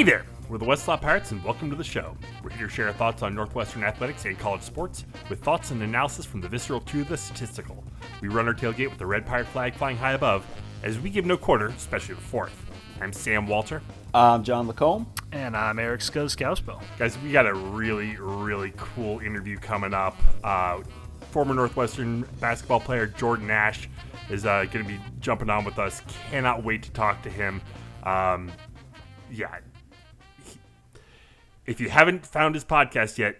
Hey there, we're the Westlaw Pirates and welcome to the show. We're here to share our thoughts on Northwestern athletics and college sports with thoughts and analysis from the visceral to the statistical. We run our tailgate with the red pirate flag flying high above as we give no quarter, especially the fourth. I'm Sam Walter. I'm John Lacombe. And I'm Eric Skoskauspo. Guys, we got a really, really cool interview coming up. Uh, former Northwestern basketball player Jordan Nash is uh, going to be jumping on with us. Cannot wait to talk to him. Um, yeah. He- if you haven't found his podcast yet,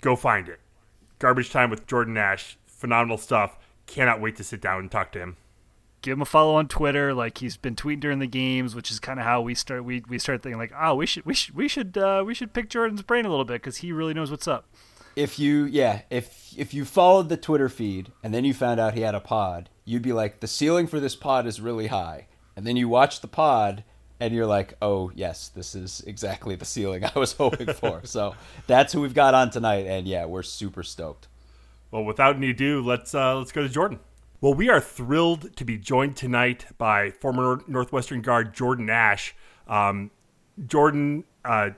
go find it. Garbage Time with Jordan Nash. Phenomenal stuff. Cannot wait to sit down and talk to him. Give him a follow on Twitter. Like he's been tweeting during the games, which is kind of how we start. We we start thinking like, oh, we should we should we should uh, we should pick Jordan's brain a little bit because he really knows what's up. If you yeah, if if you followed the Twitter feed and then you found out he had a pod, you'd be like, the ceiling for this pod is really high. And then you watch the pod and you're like, oh yes, this is exactly the ceiling I was hoping for. so that's who we've got on tonight, and yeah, we're super stoked. Well, without any ado, let's uh, let's go to Jordan. Well, we are thrilled to be joined tonight by former Northwestern guard Jordan Nash. Um, Jordan, uh,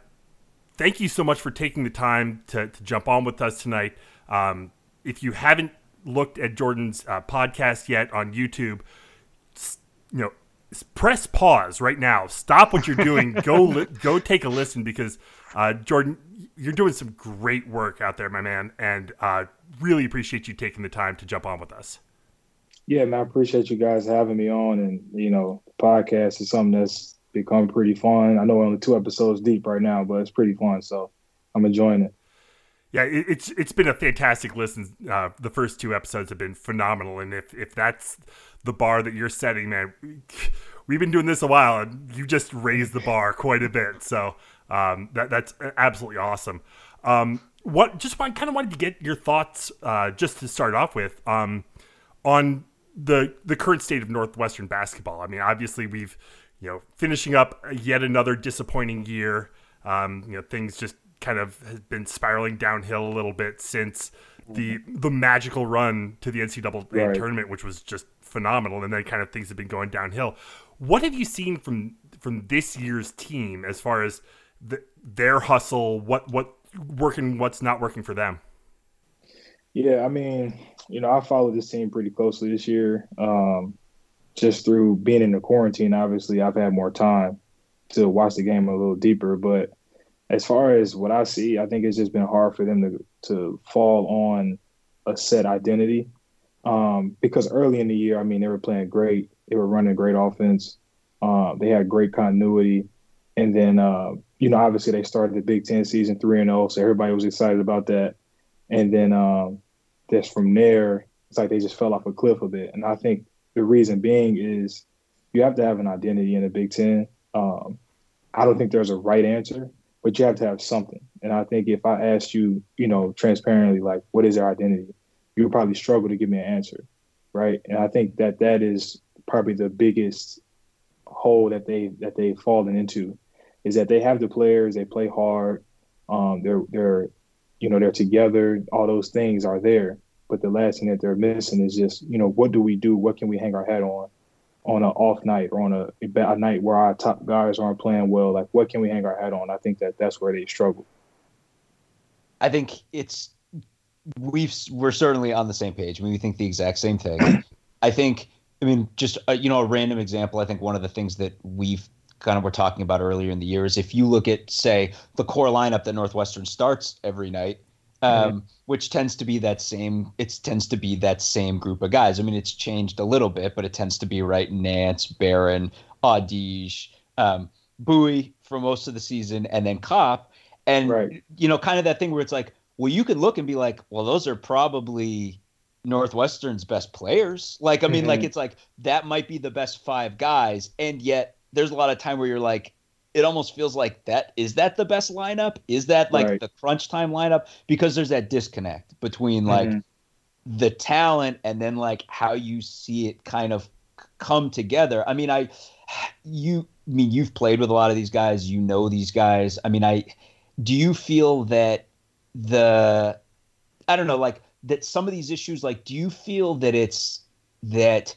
thank you so much for taking the time to, to jump on with us tonight. Um, if you haven't looked at Jordan's uh, podcast yet on YouTube, you know, s- press pause right now. Stop what you're doing. go li- go take a listen because uh, Jordan, you're doing some great work out there, my man, and uh, really appreciate you taking the time to jump on with us. Yeah, man, I appreciate you guys having me on. And, you know, the podcast is something that's become pretty fun. I know we're only two episodes deep right now, but it's pretty fun. So I'm enjoying it. Yeah, it, it's it's been a fantastic listen. Uh, the first two episodes have been phenomenal, and if if that's the bar that you're setting, man, we've been doing this a while, and you just raised the bar quite a bit. So um, that that's absolutely awesome. Um, what just want, kind of wanted to get your thoughts, uh, just to start off with, um, on the the current state of Northwestern basketball. I mean, obviously we've you know finishing up yet another disappointing year. Um, you know, things just kind of has been spiraling downhill a little bit since the the magical run to the NCAA Right. tournament, which was just phenomenal, and then kind of things have been going downhill. What have you seen from from this year's team as far as the, their hustle? What what working? What's not working for them? Yeah, I mean, you know, I followed this team pretty closely this year. Um, just through being in the quarantine, obviously, I've had more time to watch the game a little deeper. But as far as what I see, I think it's just been hard for them to to fall on a set identity. Um, because early in the year, I mean, they were playing great. They were running great offense. Um, they had great continuity. And then, uh, you know, obviously they started the Big Ten season 3 and 0. So everybody was excited about that. And then um, just from there, it's like they just fell off a cliff a bit. And I think the reason being is you have to have an identity in the Big Ten. Um, I don't think there's a right answer, but you have to have something. And I think if I asked you, you know, transparently, like, what is their identity, you would probably struggle to give me an answer, right? And I think that that is probably the biggest hole that they that they've fallen into, is that they have the players, they play hard, um, they're they're, you know, they're together, all those things are there, but the last thing that they're missing is just, you know, what do we do? What can we hang our hat on? On an off night or on a, a night where our top guys aren't playing well, like what can we hang our hat on? I think that that's where they struggle. I think it's we've we're certainly on the same page. I mean, we think the exact same thing. I think. I mean, just uh, you know, a random example. I think one of the things that we've kind of were talking about earlier in the year is if you look at, say, the core lineup that Northwestern starts every night, um, which tends to be that same. It tends to be that same group of guys. I mean, it's changed a little bit, but it tends to be right. Nance, Beran, Audige, um, Buie for most of the season, and then Kopp. And Right. you know, kind of that thing where it's like, well, you can look and be like, well, those are probably Northwestern's best players. Like, I mean, like Mhm. it's like that might be the best five guys, and yet there's a lot of time where you're like, it almost feels like that is that the best lineup? Is that like Right. the crunch time lineup? Because there's that disconnect between like Mhm. the talent and then like how you see it kind of come together. I mean, I you I mean you've played with a lot of these guys, you know these guys. I mean, I do you feel that the I don't know, like that some of these issues, like do you feel that it's that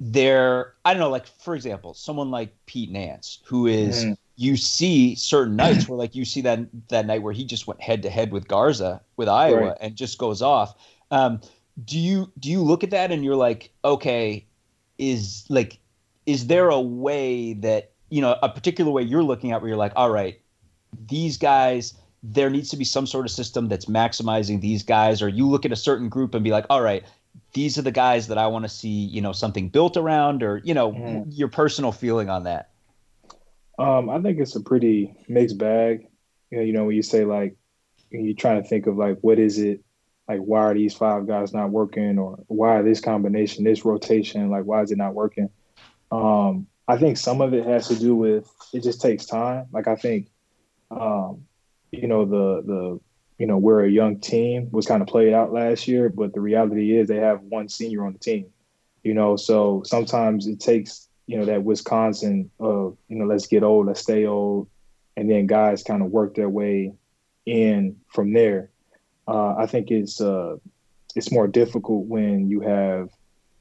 they're I don't know, like for example, someone like Pete Nance, who is, Mhm. you see certain nights where like you see that that night where he just went head to head with Garza with Iowa Right. and just goes off. Um, do you do you look at that and you're like, okay, is like is there a way that you know a particular way you're looking at where you're like, all right, these guys there needs to be some sort of system that's maximizing these guys or you look at a certain group and be like all right these are the guys that i want to see you know something built around or you know Mhm. your personal feeling on that Um, I think it's a pretty mixed bag. You know, you know, when you say like you're trying to think of like what is it, like why are these five guys not working, or why this combination, this rotation, like why is it not working? Um, I think some of it has to do with it just takes time. Like I think, um, you know, the the you know we're a young team was kind of played out last year, but the reality is they have one senior on the team. You know, so sometimes it takes you know that Wisconsin of you know let's get old, let's stay old, and then guys kind of work their way in from there. Uh, I think it's uh, it's more difficult when you have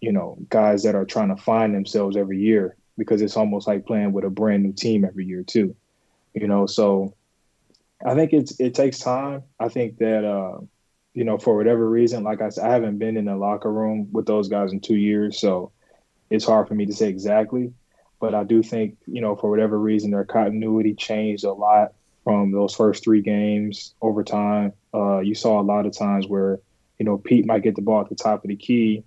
you know guys that are trying to find themselves every year because it's almost like playing with a brand new team every year too. You know, so I think it's it takes time. I think that uh, you know for whatever reason, like I said, I haven't been in the locker room with those guys in two years, so it's hard for me to say exactly. But I do think you know for whatever reason their continuity changed a lot from those first three games over time. Uh, you saw a lot of times where you know Pete might get the ball at the top of the key,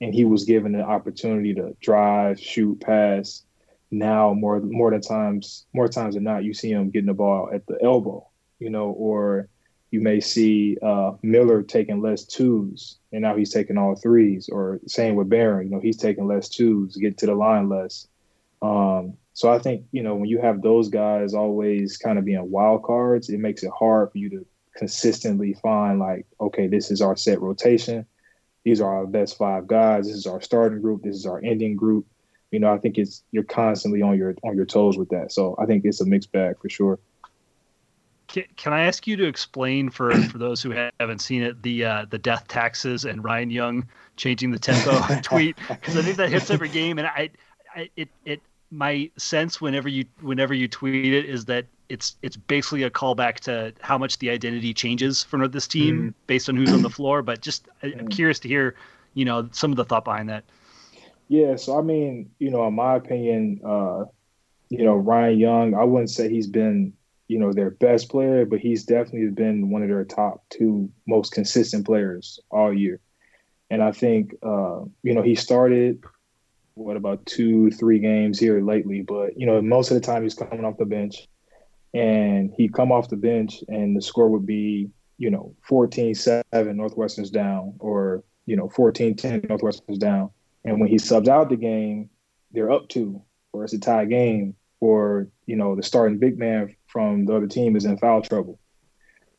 and he was given the opportunity to drive, shoot, pass. Now more more than times more times than not, you see him getting the ball at the elbow, you know, or you may see uh, Miller taking less twos, and now he's taking all threes. Or same with Beran, you know, he's taking less twos, get to the line less. Um, so I think you know when you have those guys always kind of being wild cards, it makes it hard for you to consistently find like, okay, this is our set rotation. These are our best five guys. This is our starting group. This is our ending group. You know, I think it's you're constantly on your on your toes with that. So I think it's a mixed bag for sure. Can, can I ask you to explain for, for those who haven't seen it the uh, the death taxes and Ryan Young changing the tempo tweet because I think that hits every game and I, I it it my sense whenever you whenever you tweet it is that it's it's basically a callback to how much the identity changes for this team based on who's on the floor. But just I, I'm curious to hear you know some of the thought behind that. Yeah, so I mean, you know, in my opinion, uh, you know, Ryan Young, I wouldn't say he's been, you know, their best player, but he's definitely been one of their top two most consistent players all year. And I think, uh, you know, he started what about two, three games here lately, but you know, most of the time he's coming off the bench, and he come off the bench, and the score would be, you know, 14-7 Northwestern's down, or you know, 14-10 Northwestern's down. And when he subs out the game, they're up two, or it's a tie game, or you know the starting big man from the other team is in foul trouble,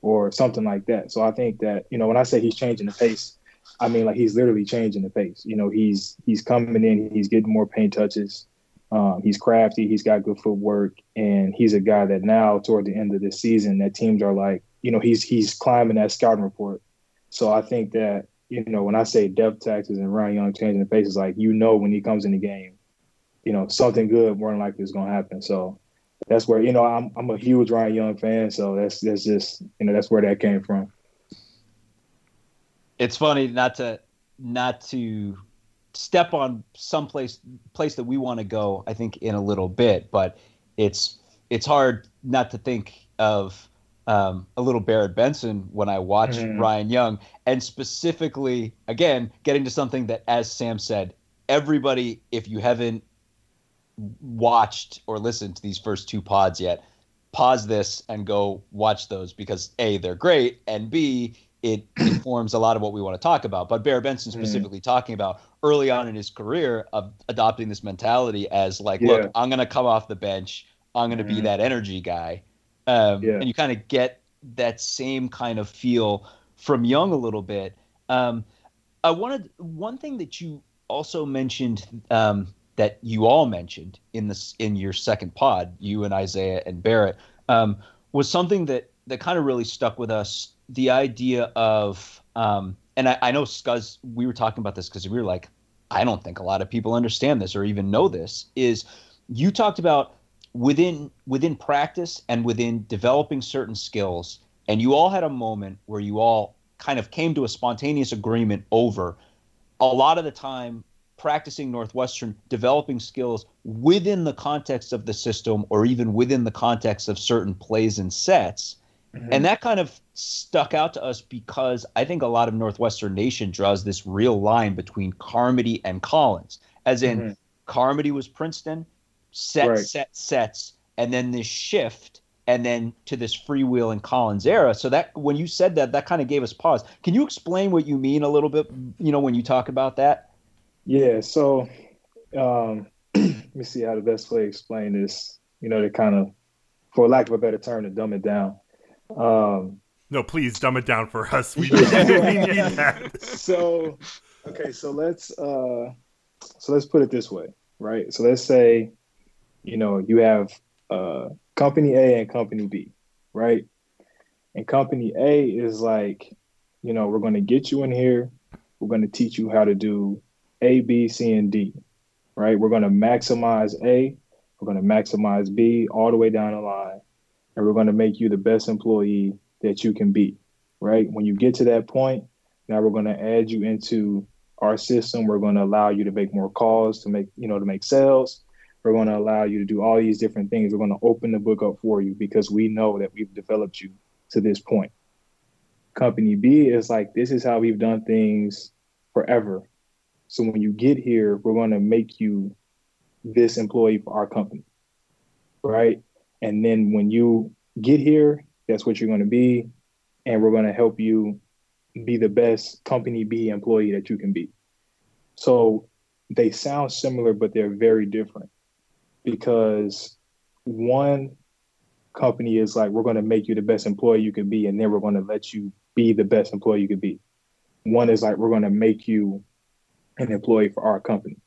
or something like that. So I think that you know when I say he's changing the pace, I mean like he's literally changing the pace. You know he's he's coming in, he's getting more paint touches, um, he's crafty, he's got good footwork, and he's a guy that now toward the end of the season that teams are like, you know he's he's climbing that scouting report. So I think that you know, when I say depth taxes and Ryan Young changing the pace, like you know when he comes in the game, you know, something good more than likely is gonna happen. So that's where, you know, I'm I'm a huge Ryan Young fan, so that's that's just you know, that's where that came from. it's funny not to not to step on some place place that we want to go i think in a little bit but it's it's hard not to think of um, a little Barrett Benson when I watch Mhm. Ryan Young, and specifically, again, getting to something that, as Sam said, everybody, if you haven't watched or listened to these first two pods yet, pause this and go watch those because A, they're great, and B, it informs a lot of what we want to talk about. But Bear Benson Mhm. specifically talking about early on in his career of adopting this mentality as like, Yeah. look, I'm going to come off the bench, I'm going to be Mhm. that energy guy. Um, Yeah. And you kind of get that same kind of feel from Young a little bit. Um, I wanted one thing that you also mentioned um, that you all mentioned in this in your second pod, you and Isaiah and Barrett, um, was something that that kind of really stuck with us. The idea of um, and I, I know Scuzz, we were talking about this because we were like, I don't think a lot of people understand this or even know this. Is you talked about within within practice and within developing certain skills, and you all had a moment where you all kind of came to a spontaneous agreement over a lot of the time practicing Northwestern, developing skills within the context of the system or even within the context of certain plays and sets. Mm-hmm. And that kind of stuck out to us because I think a lot of Northwestern Nation draws this real line between Carmody and Collins, as in mm-hmm. Carmody was Princeton, set, right. set, sets, and then this shift and then to this freewheeling Collins era. So that when you said that, that kind of gave us pause. Can you explain what you mean a little bit? You know, when you talk about that. Yeah. So, um, let me see how the best way to explain this. You know, to kind of, for lack of a better term, to dumb it down. Um, no, please dumb it down for us. We, we need that. So, okay, so let's uh, so let's put it this way, right? So let's say, you know, you have uh, company A and company B, right? And company A is like, you know, we're going to get you in here. We're going to teach you how to do A, B, C, and D, right? We're going to maximize A. We're going to maximize B all the way down the line. And we're going to make you the best employee that you can be, right? When you get to that point, now we're going to add you into our system. We're going to allow you to make more calls, to make, you know, to make sales. We're going to allow you to do all these different things. We're going to open the book up for you because we know that we've developed you to this point. Company B is like, this is how we've done things forever. So when you get here, we're going to make you this employee for our company. Right. And then when you get here, that's what you're going to be. And we're going to help you be the best company B employee that you can be. So they sound similar, but they're very different because one company is like, we're going to make you the best employee you can be, and then we're going to let you be the best employee you could be. One is like, we're going to make you an employee for our company,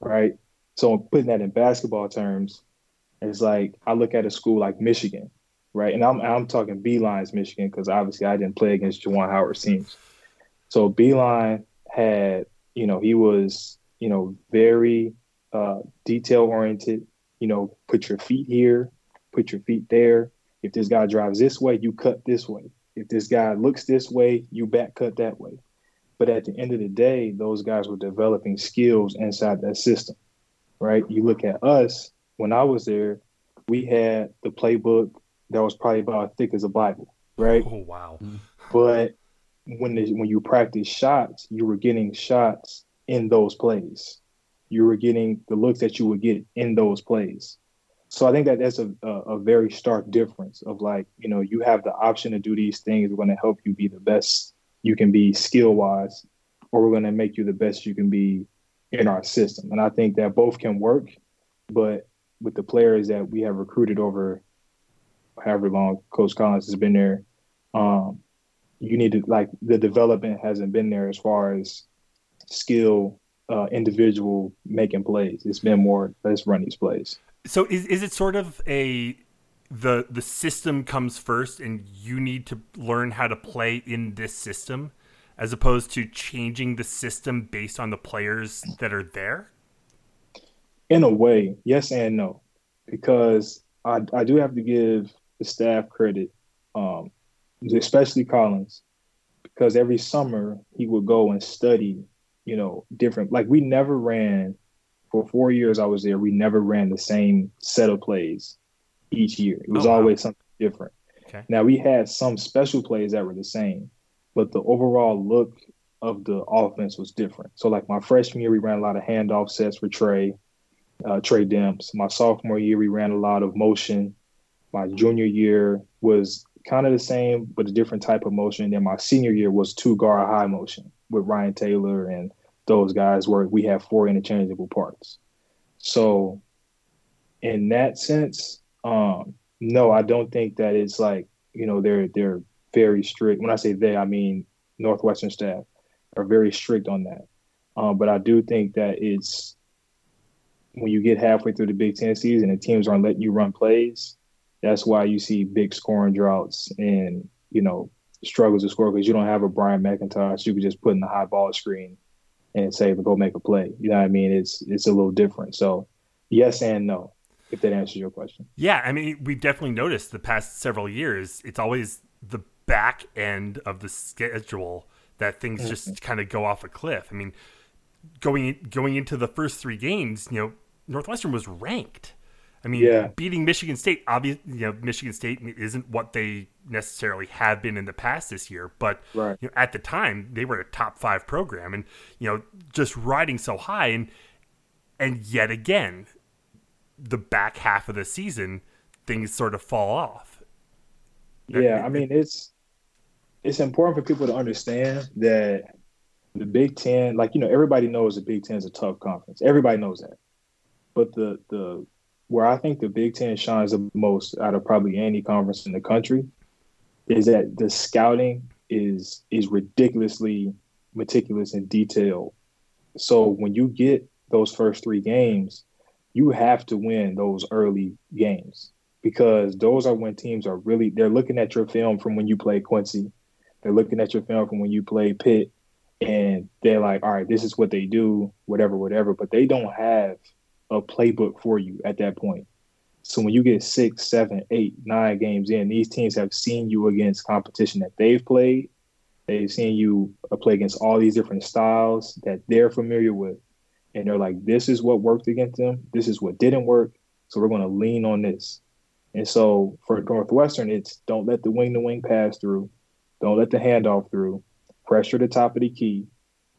right? So putting that in basketball terms, it's like I look at a school like Michigan, right? And I'm I'm talking Beilein's Michigan because obviously I didn't play against Juwan Howard teams. So Beilein had, you know, he was, you know, very uh, detail oriented. You know, put your feet here, put your feet there. If this guy drives this way, you cut this way. If this guy looks this way, you back cut that way. But at the end of the day, those guys were developing skills inside that system, right? You look at us, when I was there, we had the playbook that was probably about as thick as a Bible, right? Oh, wow. Mm-hmm. But when the, when you practice shots, you were getting shots in those plays you were getting the looks that you would get in those plays. So I think that that's a, a, a very stark difference of like, you know, you have the option to do these things. We're going to help you be the best you can be skill wise, or we're going to make you the best you can be in our system. And I think that both can work, but with the players that we have recruited over however long Coach Collins has been there, um, you need to like the development hasn't been there as far as skill uh, individual making plays. It's been more let's run these plays. So is is it sort of a the the system comes first and you need to learn how to play in this system as opposed to changing the system based on the players that are there? In a way, yes and no. Because I, I do have to give the staff credit, um, especially Collins, because every summer he would go and study you know, different. Like we never ran for four years I was there. We never ran the same set of plays each year. It was oh, wow. always something different. Okay. Now we had some special plays that were the same, but the overall look of the offense was different. So like my freshman year, we ran a lot of handoff sets for Tre, uh, Tre Demps. My sophomore year, we ran a lot of motion. My junior year was kind of the same, but a different type of motion. Then my senior year was two guard high motion with Ryan Taylor and those guys where we have four interchangeable parts. So in that sense, um, no, I don't think that it's like, you know, they're they're very strict. When I say they, I mean Northwestern staff are very strict on that. Um, but I do think that it's when you get halfway through the Big Ten season and teams aren't letting you run plays, that's why you see big scoring droughts and, you know, struggles to score because you don't have a Bryant McIntosh. You could just put in the high ball screen and say, "Go make a play." You know what I mean? It's it's a little different. So, yes and no. If that answers your question. Yeah, I mean, we've definitely noticed the past several years. It's always the back end of the schedule that things mm-hmm. just kind of go off a cliff. I mean, going going into the first three games, you know, Northwestern was ranked. I mean, yeah. beating Michigan State, obviously, you know, Michigan State isn't what they necessarily have been in the past this year, but right. you know, at the time they were a top five program, and you know, just riding so high, and and yet again, the back half of the season, things sort of fall off. Yeah, I mean, it's it's important for people to understand that the Big Ten, like you know, everybody knows the Big Ten is a tough conference. Everybody knows that, but the the where I think the Big Ten shines the most out of probably any conference in the country is that the scouting is is ridiculously meticulous and detailed. So when you get those first three games, you have to win those early games because those are when teams are really they're looking at your film from when you play Quincy, they're looking at your film from when you play Pitt, and they're like, all right, this is what they do, whatever, whatever. But they don't have a playbook for you at that point. So when you get six, seven, eight, nine games in, these teams have seen you against competition that they've played. They've seen you play against all these different styles that they're familiar with. And they're like, this is what worked against them. This is what didn't work. So we're going to lean on this. And so for Northwestern, it's don't let the wing to wing pass through. Don't let the handoff through. Pressure the top of the key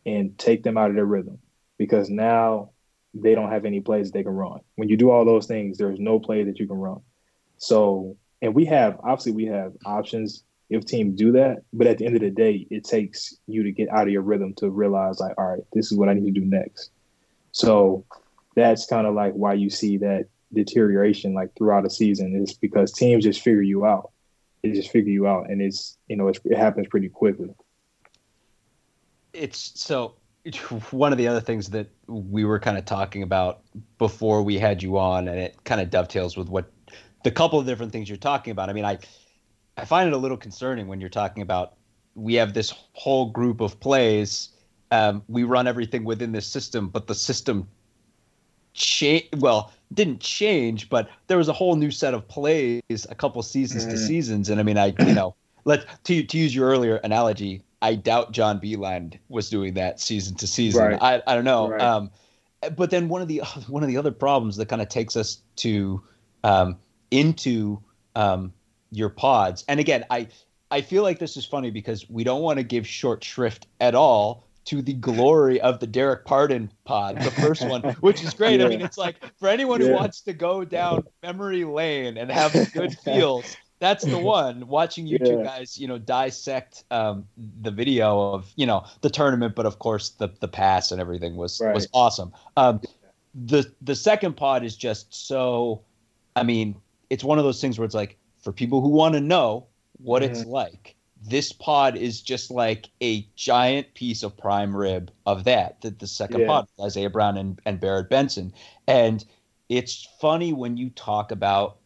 and take them out of their rhythm. Because now they don't have any plays they can run. When you do all those things, there's no play that you can run. So, and we have obviously we have options if teams do that, but at the end of the day, it takes you to get out of your rhythm to realize like, all right, this is what I need to do next. So that's kind of like why you see that deterioration like throughout the season is because teams just figure you out. They just figure you out, and it's you know it's, it happens pretty quickly. It's so one of the other things that we were kind of talking about before we had you on, and it kind of dovetails with what the couple of different things you're talking about. I mean, I I find it a little concerning when you're talking about we have this whole group of plays. Um, we run everything within this system, but the system change well didn't change, but there was a whole new set of plays a couple seasons mm-hmm. to seasons, and I mean, I you know let to to use your earlier analogy, I doubt John Beilein was doing that season to season. Right. I, I don't know. Right. Um, but then one of the one of the other problems that kind of takes us to um, into um, your pods, and again, I I feel like this is funny because we don't want to give short shrift at all to the glory of the Dererk Pardon pod, the first one, which is great. Yeah. I mean, it's like for anyone yeah. who wants to go down memory lane and have good feels that's the one watching you yeah. two guys you know dissect um, the video of you know the tournament but of course the the pass and everything was right. was awesome um, the the second pod is just so i mean it's one of those things where it's like for people who want to know what mm-hmm. it's like this pod is just like a giant piece of prime rib of that the, the second yeah. pod isaiah brown and, and barrett benson and it's funny when you talk about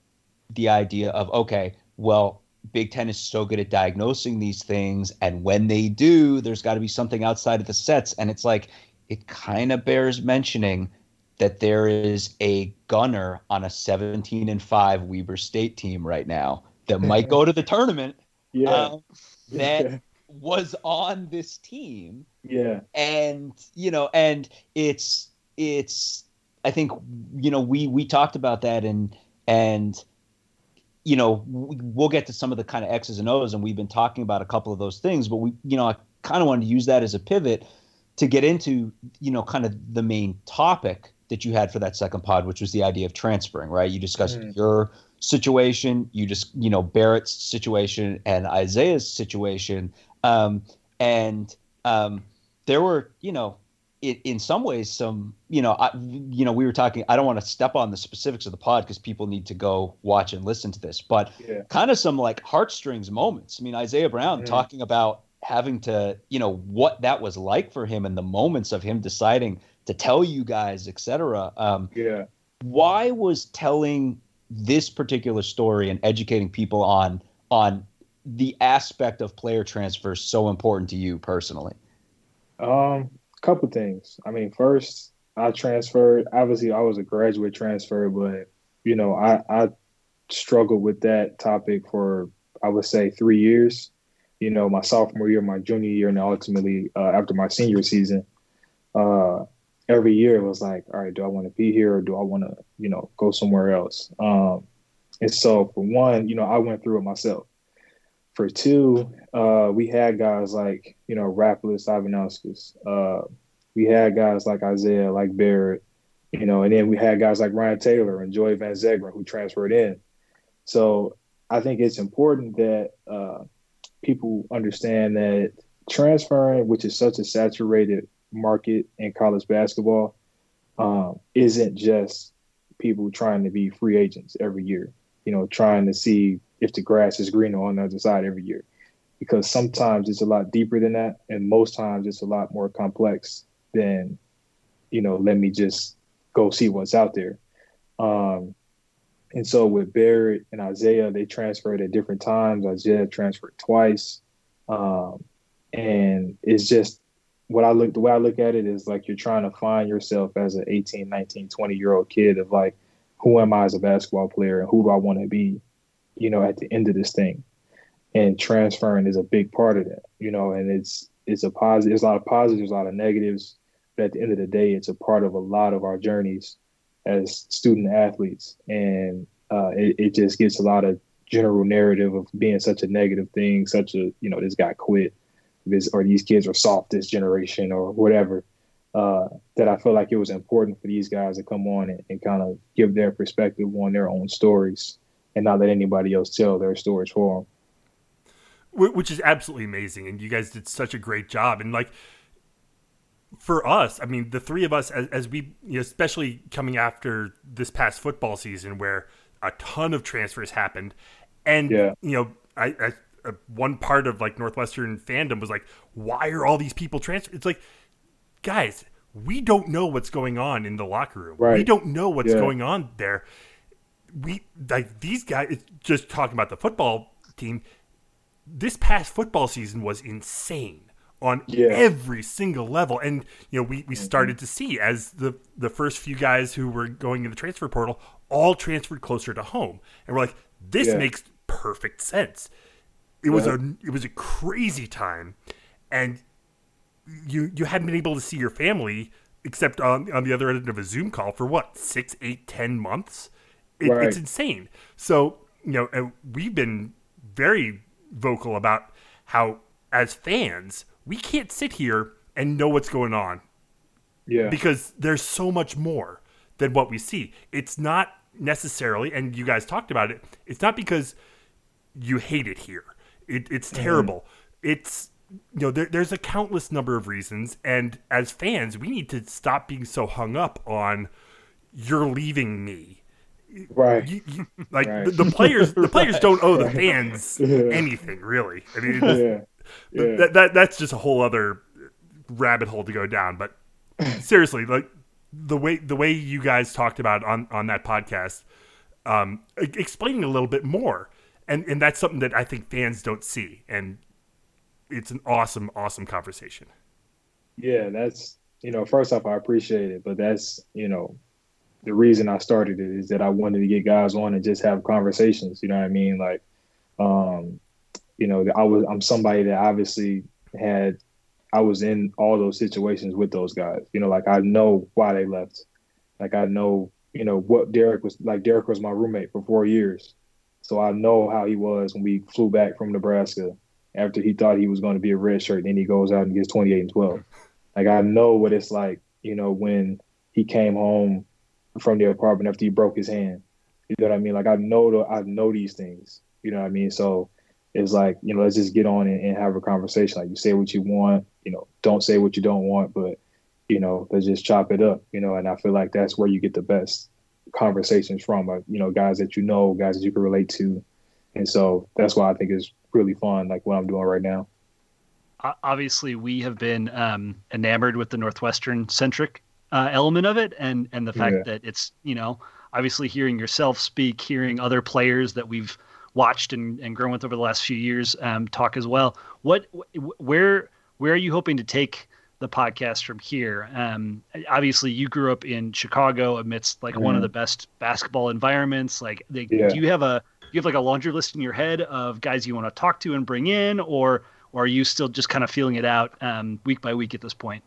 the idea of okay well, Big Ten is so good at diagnosing these things, and when they do, there's got to be something outside of the sets, and it's like it kind of bears mentioning that there is a gunner on a 17 and 5 Weber State team right now that might go to the tournament. Yeah. Um, that was on this team. Yeah. And you know, and it's it's I think you know we we talked about that and and you know, we'll get to some of the kind of X's and O's, and we've been talking about a couple of those things, but we, you know, I kind of wanted to use that as a pivot to get into, you know, kind of the main topic that you had for that second pod, which was the idea of transferring, right? You discussed mm. your situation, you just, you know, Barrett's situation and Isaiah's situation. Um, and um, there were, you know, it, in some ways some you know I, you know we were talking i don't want to step on the specifics of the pod because people need to go watch and listen to this but yeah. kind of some like heartstrings moments i mean isaiah brown yeah. talking about having to you know what that was like for him and the moments of him deciding to tell you guys etc um, yeah why was telling this particular story and educating people on on the aspect of player transfers so important to you personally um couple things. I mean, first, I transferred. Obviously, I was a graduate transfer, but you know, I, I struggled with that topic for I would say three years. You know, my sophomore year, my junior year, and ultimately uh, after my senior season, uh, every year it was like, all right, do I want to be here or do I want to, you know, go somewhere else? Um, and so for one, you know, I went through it myself. For two, uh, we had guys like, you know, Rapolas Ivanauskas. Uh, we had guys like Isaiah, like Barrett, you know, and then we had guys like Ryan Taylor and Joey Van Zegeren who transferred in. So I think it's important that uh, people understand that transferring, which is such a saturated market in college basketball, um, isn't just people trying to be free agents every year. You know, trying to see if the grass is greener on the other side every year, because sometimes it's a lot deeper than that, and most times it's a lot more complex than, you know, let me just go see what's out there. Um, and so with Barrett and Isaiah, they transferred at different times. Isaiah transferred twice. Um, and it's just what I look, the way I look at it is like you're trying to find yourself as an 18, 19, 20 year old kid of like, who am I as a basketball player and who do I want to be, you know, at the end of this thing. And transferring is a big part of that, you know, and it's, it's a positive, there's a lot of positives, a lot of negatives. But at the end of the day, it's a part of a lot of our journeys as student athletes, and uh, it, it, just gets a lot of general narrative of being such a negative thing, such a you know this guy quit, this or these kids are soft this generation or whatever. Uh, that I feel like it was important for these guys to come on and, and kind of give their perspective on their own stories and not let anybody else tell their stories for them. Which is absolutely amazing, and you guys did such a great job. And like for us, I mean, the three of us, as, as we, you know, especially coming after this past football season where a ton of transfers happened, and yeah. you know, I, I uh, one part of like Northwestern fandom was like, why are all these people transfer? It's like, guys, we don't know what's going on in the locker room. Right. We don't know what's yeah. going on there. We like these guys. Just talking about the football team. This past football season was insane on yeah. every single level. And you know, we, we mm-hmm. started to see as the the first few guys who were going in the transfer portal all transferred closer to home, and we're like, this yeah. makes perfect sense. It was a it was a crazy time, and you you hadn't been able to see your family except on on the other end of a Zoom call for what six, eight, ten months. It, right. It's insane. So you know, we've been very vocal about how as fans we can't sit here and know what's going on. Yeah. Because there's so much more than what we see. It's not necessarily, and you guys talked about it, it's not because you hate it here. It, it's mm-hmm. terrible. Mm-hmm. It's you know there, there's a countless number of reasons and as fans we need to stop being so hung up on you're leaving me right you, you, like right. The, the, players the players don't owe the fans anything really i mean yeah yeah. that, that that's just a whole other rabbit hole to go down. But seriously, like the way the way you guys talked about on on that podcast, um, explaining a little bit more, and and that's something that I think fans don't see, and it's an awesome awesome conversation. Yeah, that's you know, first off, I appreciate it, but that's you know, the reason I started it is that I wanted to get guys on and just have conversations. You know what I mean? Like, um, you know, I was I'm somebody that obviously had I was in all those situations with those guys. You know, like I know why they left. Like I know, you know, what Dererk was like Dererk was my roommate for four years. So I know how he was when we flew back from Nebraska after he thought he was going to be a red shirt, then he goes out and gets 28 and 12. Like I know what it's like, you know, when he came home from the apartment after he broke his hand. You know what I mean? Like I know the, I know these things. You know what I mean? So it's like, you know, let's just get on and, and, have a conversation. Like you say what you want, you know, don't say what you don't want, but you know, let's just chop it up, you know, and I feel like that's where you get the best conversations from, uh, you know, guys that you know, guys that you can relate to. And so that's why I think it's really fun, like what I'm doing right now. Obviously, we have been um, enamored with the Northwestern centric uh, element of it, and and the fact yeah. that it's you know obviously hearing yourself speak, hearing other players that we've watched and, and grown with over the last few years um, talk as well. What where where are you hoping to take the podcast from here. Um, obviously, you grew up in Chicago amidst like mm-hmm. one of mm-hmm. the best basketball environments. Like, they, yeah. do you have a you have like a laundry list in your head of guys you want to talk to and bring in, or or are you still just kind of feeling it out um, week by week at this point?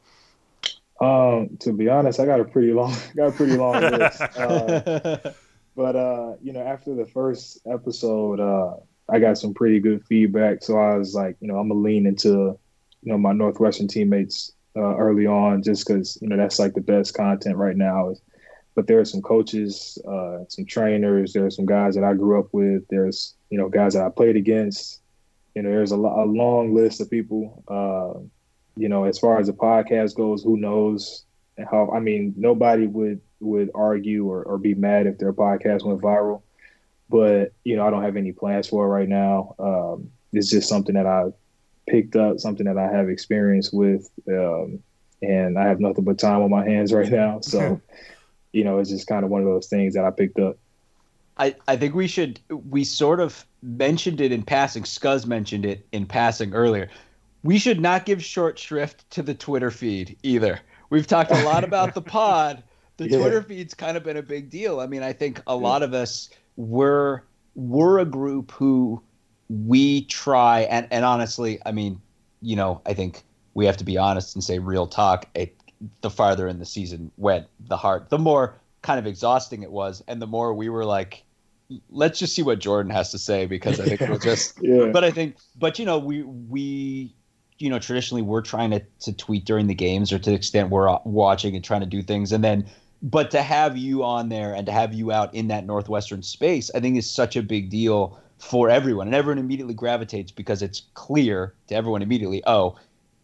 Um, to be honest, I got a pretty long got a pretty long list. Uh, but uh, you know, after the first episode, uh, I got some pretty good feedback. So I was like, you know, I'm gonna lean into you know my Northwestern teammates uh, early on, just because you know that's like the best content right now. But there are some coaches, uh, some trainers. There are some guys that I grew up with. There's you know guys that I played against. You know, there's a, a long list of people. Uh, you know, as far as the podcast goes, who knows how? I mean, nobody would would argue or, or be mad if their podcast went viral. But you know, I don't have any plans for it right now. Um, it's just something that I picked up, something that I have experience with, um, and I have nothing but time on my hands right now. So, you know, it's just kind of one of those things that I picked up. I, I think we should we sort of mentioned it in passing. Scuzz mentioned it in passing earlier. We should not give short shrift to the Twitter feed either. We've talked a lot about the pod. The yeah. Twitter feed's kind of been a big deal. I mean, I think a lot of us were we're a group who we try and and honestly, I mean, you know, I think we have to be honest and say real talk. It, the farther in the season went, the hard, the more kind of exhausting it was, and the more we were like, let's just see what Jordan has to say because I think we'll just. yeah. But I think, but you know, we we you know traditionally we're trying to to tweet during the games or to the extent we're watching and trying to do things, and then but to have you on there and to have you out in that northwestern space, I think is such a big deal for everyone, and everyone immediately gravitates because it's clear to everyone immediately. Oh,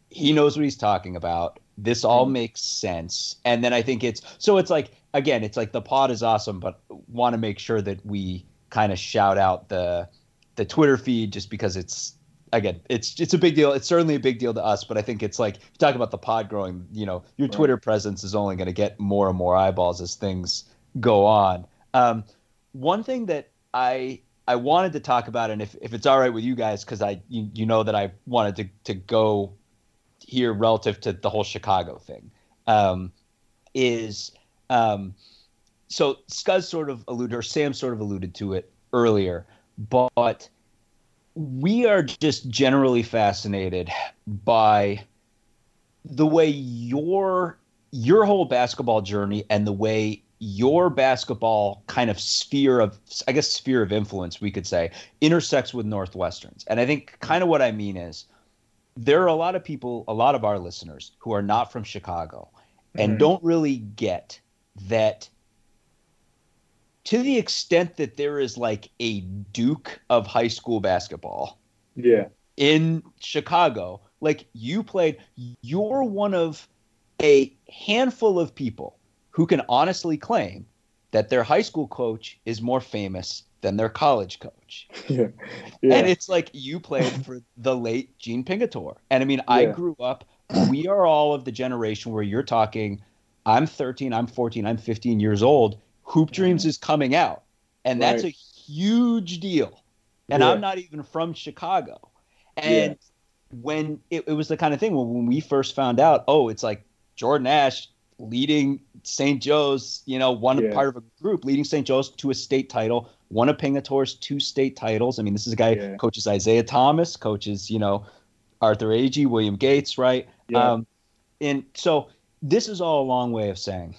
he knows what he's talking about. This all mm-hmm. makes sense, and then I think it's so it's like again, it's like the pod is awesome, but want to make sure that we kind of shout out the the Twitter feed just because it's again, it's it's a big deal. It's certainly a big deal to us, but I think it's like you talk about the pod growing. You know, your right. Twitter presence is only going to get more and more eyeballs as things go on. Um, one thing that I I wanted to talk about, and if, if it's all right with you guys, because I you, you know that I wanted to to go here relative to the whole Chicago thing, um, is um, so Scuzz sort of alluded, or Sam sort of alluded to it earlier, but we are just generally fascinated by the way your your whole basketball journey and the way your basketball kind of sphere of I guess sphere of influence we could say intersects with Northwestern's. And I think kind of what I mean is there are a lot of people, a lot of our listeners who are not from Chicago and mm-hmm. don't really get that to the extent that there is like a Duke of high school basketball. Yeah. In Chicago, like you played, you're one of a handful of people who can honestly claim that their high school coach is more famous than their college coach. Yeah. yeah. And it's like you played for the late Gene Pingatore. And I mean, yeah. I grew up, we are all of the generation where you're talking, I'm 13, I'm 14, I'm 15 years old Hoop mm-hmm. Dreams is coming out, and that's a huge deal. And yeah. I'm not even from Chicago. And when it, it was the kind of thing when, when we first found out, oh, it's like Jordan Nash leading St. Joe's, you know, one yeah. part of a group leading St. Joe's to a state title, one of Pingatore's two state titles. I mean, this is a guy yeah. coaches Isiah Thomas, coaches, you know, Arthur Agee, William Gates, right? Yeah. Um, and so this is all a long way of saying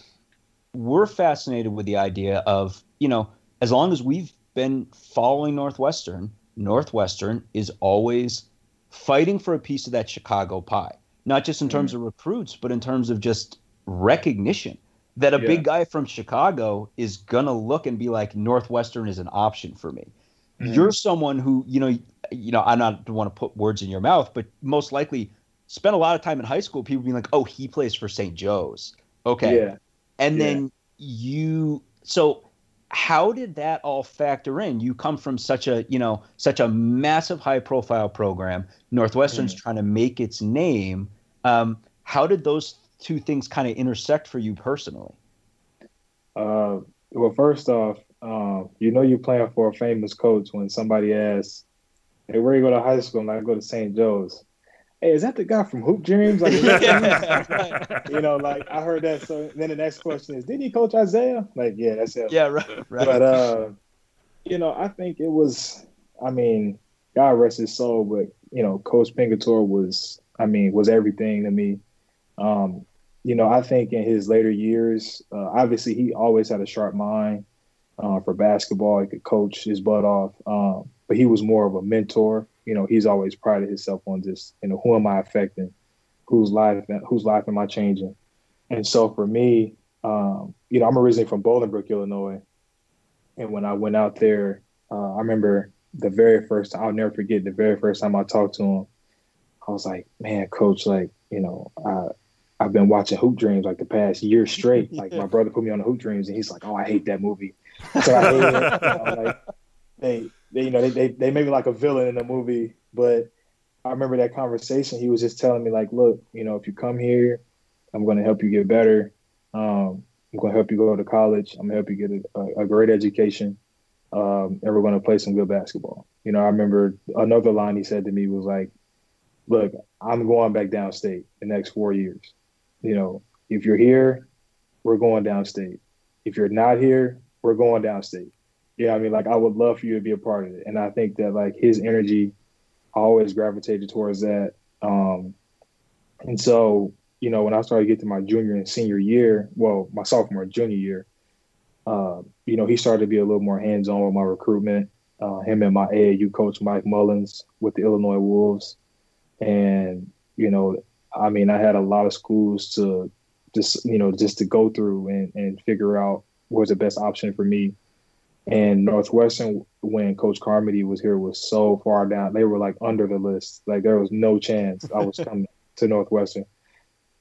we're fascinated with the idea of, you know, as long as we've been following Northwestern, Northwestern is always fighting for a piece of that Chicago pie, not just in mm terms of recruits, but in terms of just recognition that a yeah. big guy from Chicago is going to look and be like, Northwestern is an option for me. mm You're someone who, you know, you know, I don't want to put words in your mouth, but most likely spent a lot of time in high school, people being like, oh, he plays for St. Joe's. Okay. Yeah and yeah. then you so how did that all factor in you come from such a you know such a massive high profile program northwestern's mm. trying to make its name um, how did those two things kind of intersect for you personally uh, well first off um, you know you're playing for a famous coach when somebody asks hey where you go to high school and i go to st joe's hey, is that the guy from Hoop Dreams? Like, you know, like I heard that. So then the next question is, did he coach Isiah? Like, yeah, that's it. Yeah, right. right. But uh, you know, I think it was. I mean, God rest his soul, but you know, Coach Pingatore was. I mean, was everything to me. Um, you know, I think in his later years, uh, obviously he always had a sharp mind uh, for basketball. He could coach his butt off, um, but he was more of a mentor. You know, he's always prided himself on just, you know, who am I affecting? Whose life? Whose life am I changing? And so for me, um, you know, I'm originally from Bolingbrook, Illinois, and when I went out there, uh, I remember the very first. I'll never forget the very first time I talked to him. I was like, "Man, coach, like, you know, I've been watching Hoop Dreams like the past year straight. Like my brother put me on the Hoop Dreams, and he's like, "Oh, I hate that movie." So I hate it. You know, like, they, they, you know, they, they, they made me like a villain in the movie. But I remember that conversation. He was just telling me like, "Look, you know, if you come here, I'm going to help you get better. Um, I'm going to help you go to college. I'm going to help you get a, a great education, um, and we're going to play some good basketball." You know, I remember another line he said to me was like, "Look, I'm going back downstate the next four years." You know, if you're here, we're going downstate. If you're not here, we're going downstate. Yeah, I mean, like I would love for you to be a part of it. And I think that like his energy always gravitated towards that. Um, and so, you know, when I started getting to my junior and senior year, well, my sophomore and junior year, uh, you know, he started to be a little more hands-on with my recruitment. Uh, him and my AAU coach Mike Mullins with the Illinois Wolves, and you know, I mean, I had a lot of schools to just, you know, just to go through and, and figure out what was the best option for me. And Northwestern, when Coach Carmody was here, was so far down. They were like under the list. Like there was no chance I was coming to Northwestern.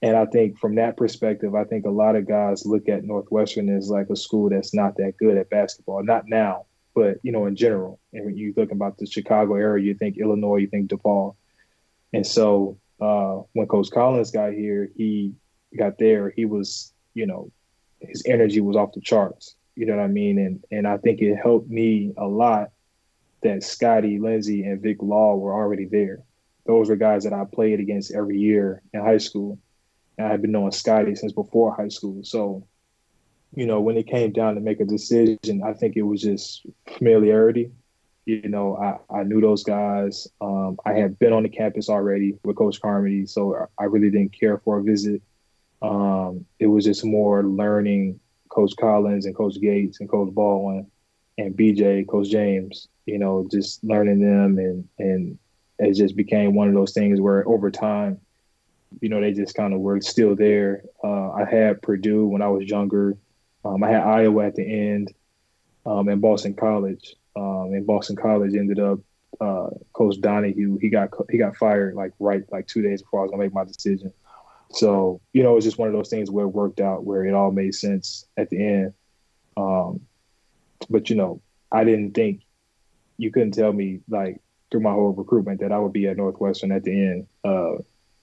And I think from that perspective, I think a lot of guys look at Northwestern as like a school that's not that good at basketball. Not now, but you know, in general. And when you look about the Chicago area, you think Illinois, you think DePaul. And so uh, when Coach Collins got here, he got there, he was, you know, his energy was off the charts. You know what I mean? And and I think it helped me a lot that Scotty, Lindsey and Vic Law were already there. Those were guys that I played against every year in high school. And I had been knowing Scotty since before high school. So, you know, when it came down to make a decision, I think it was just familiarity you know, I, I knew those guys. Um, I had been on the campus already with Coach Carmody, so I really didn't care for a visit. Um, it was just more learning Coach Collins and Coach Gates and Coach Baldwin and BJ, Coach James. You know, just learning them, and and it just became one of those things where over time, you know, they just kind of were still there. Uh, I had Purdue when I was younger. Um, I had Iowa at the end, um, and Boston College um, in Boston College ended up uh, Coach Donahue. He got he got fired like right like two days before I was gonna make my decision. So you know, it was just one of those things where it worked out, where it all made sense at the end. Um, but you know, I didn't think you couldn't tell me like through my whole recruitment that I would be at Northwestern at the end. Uh,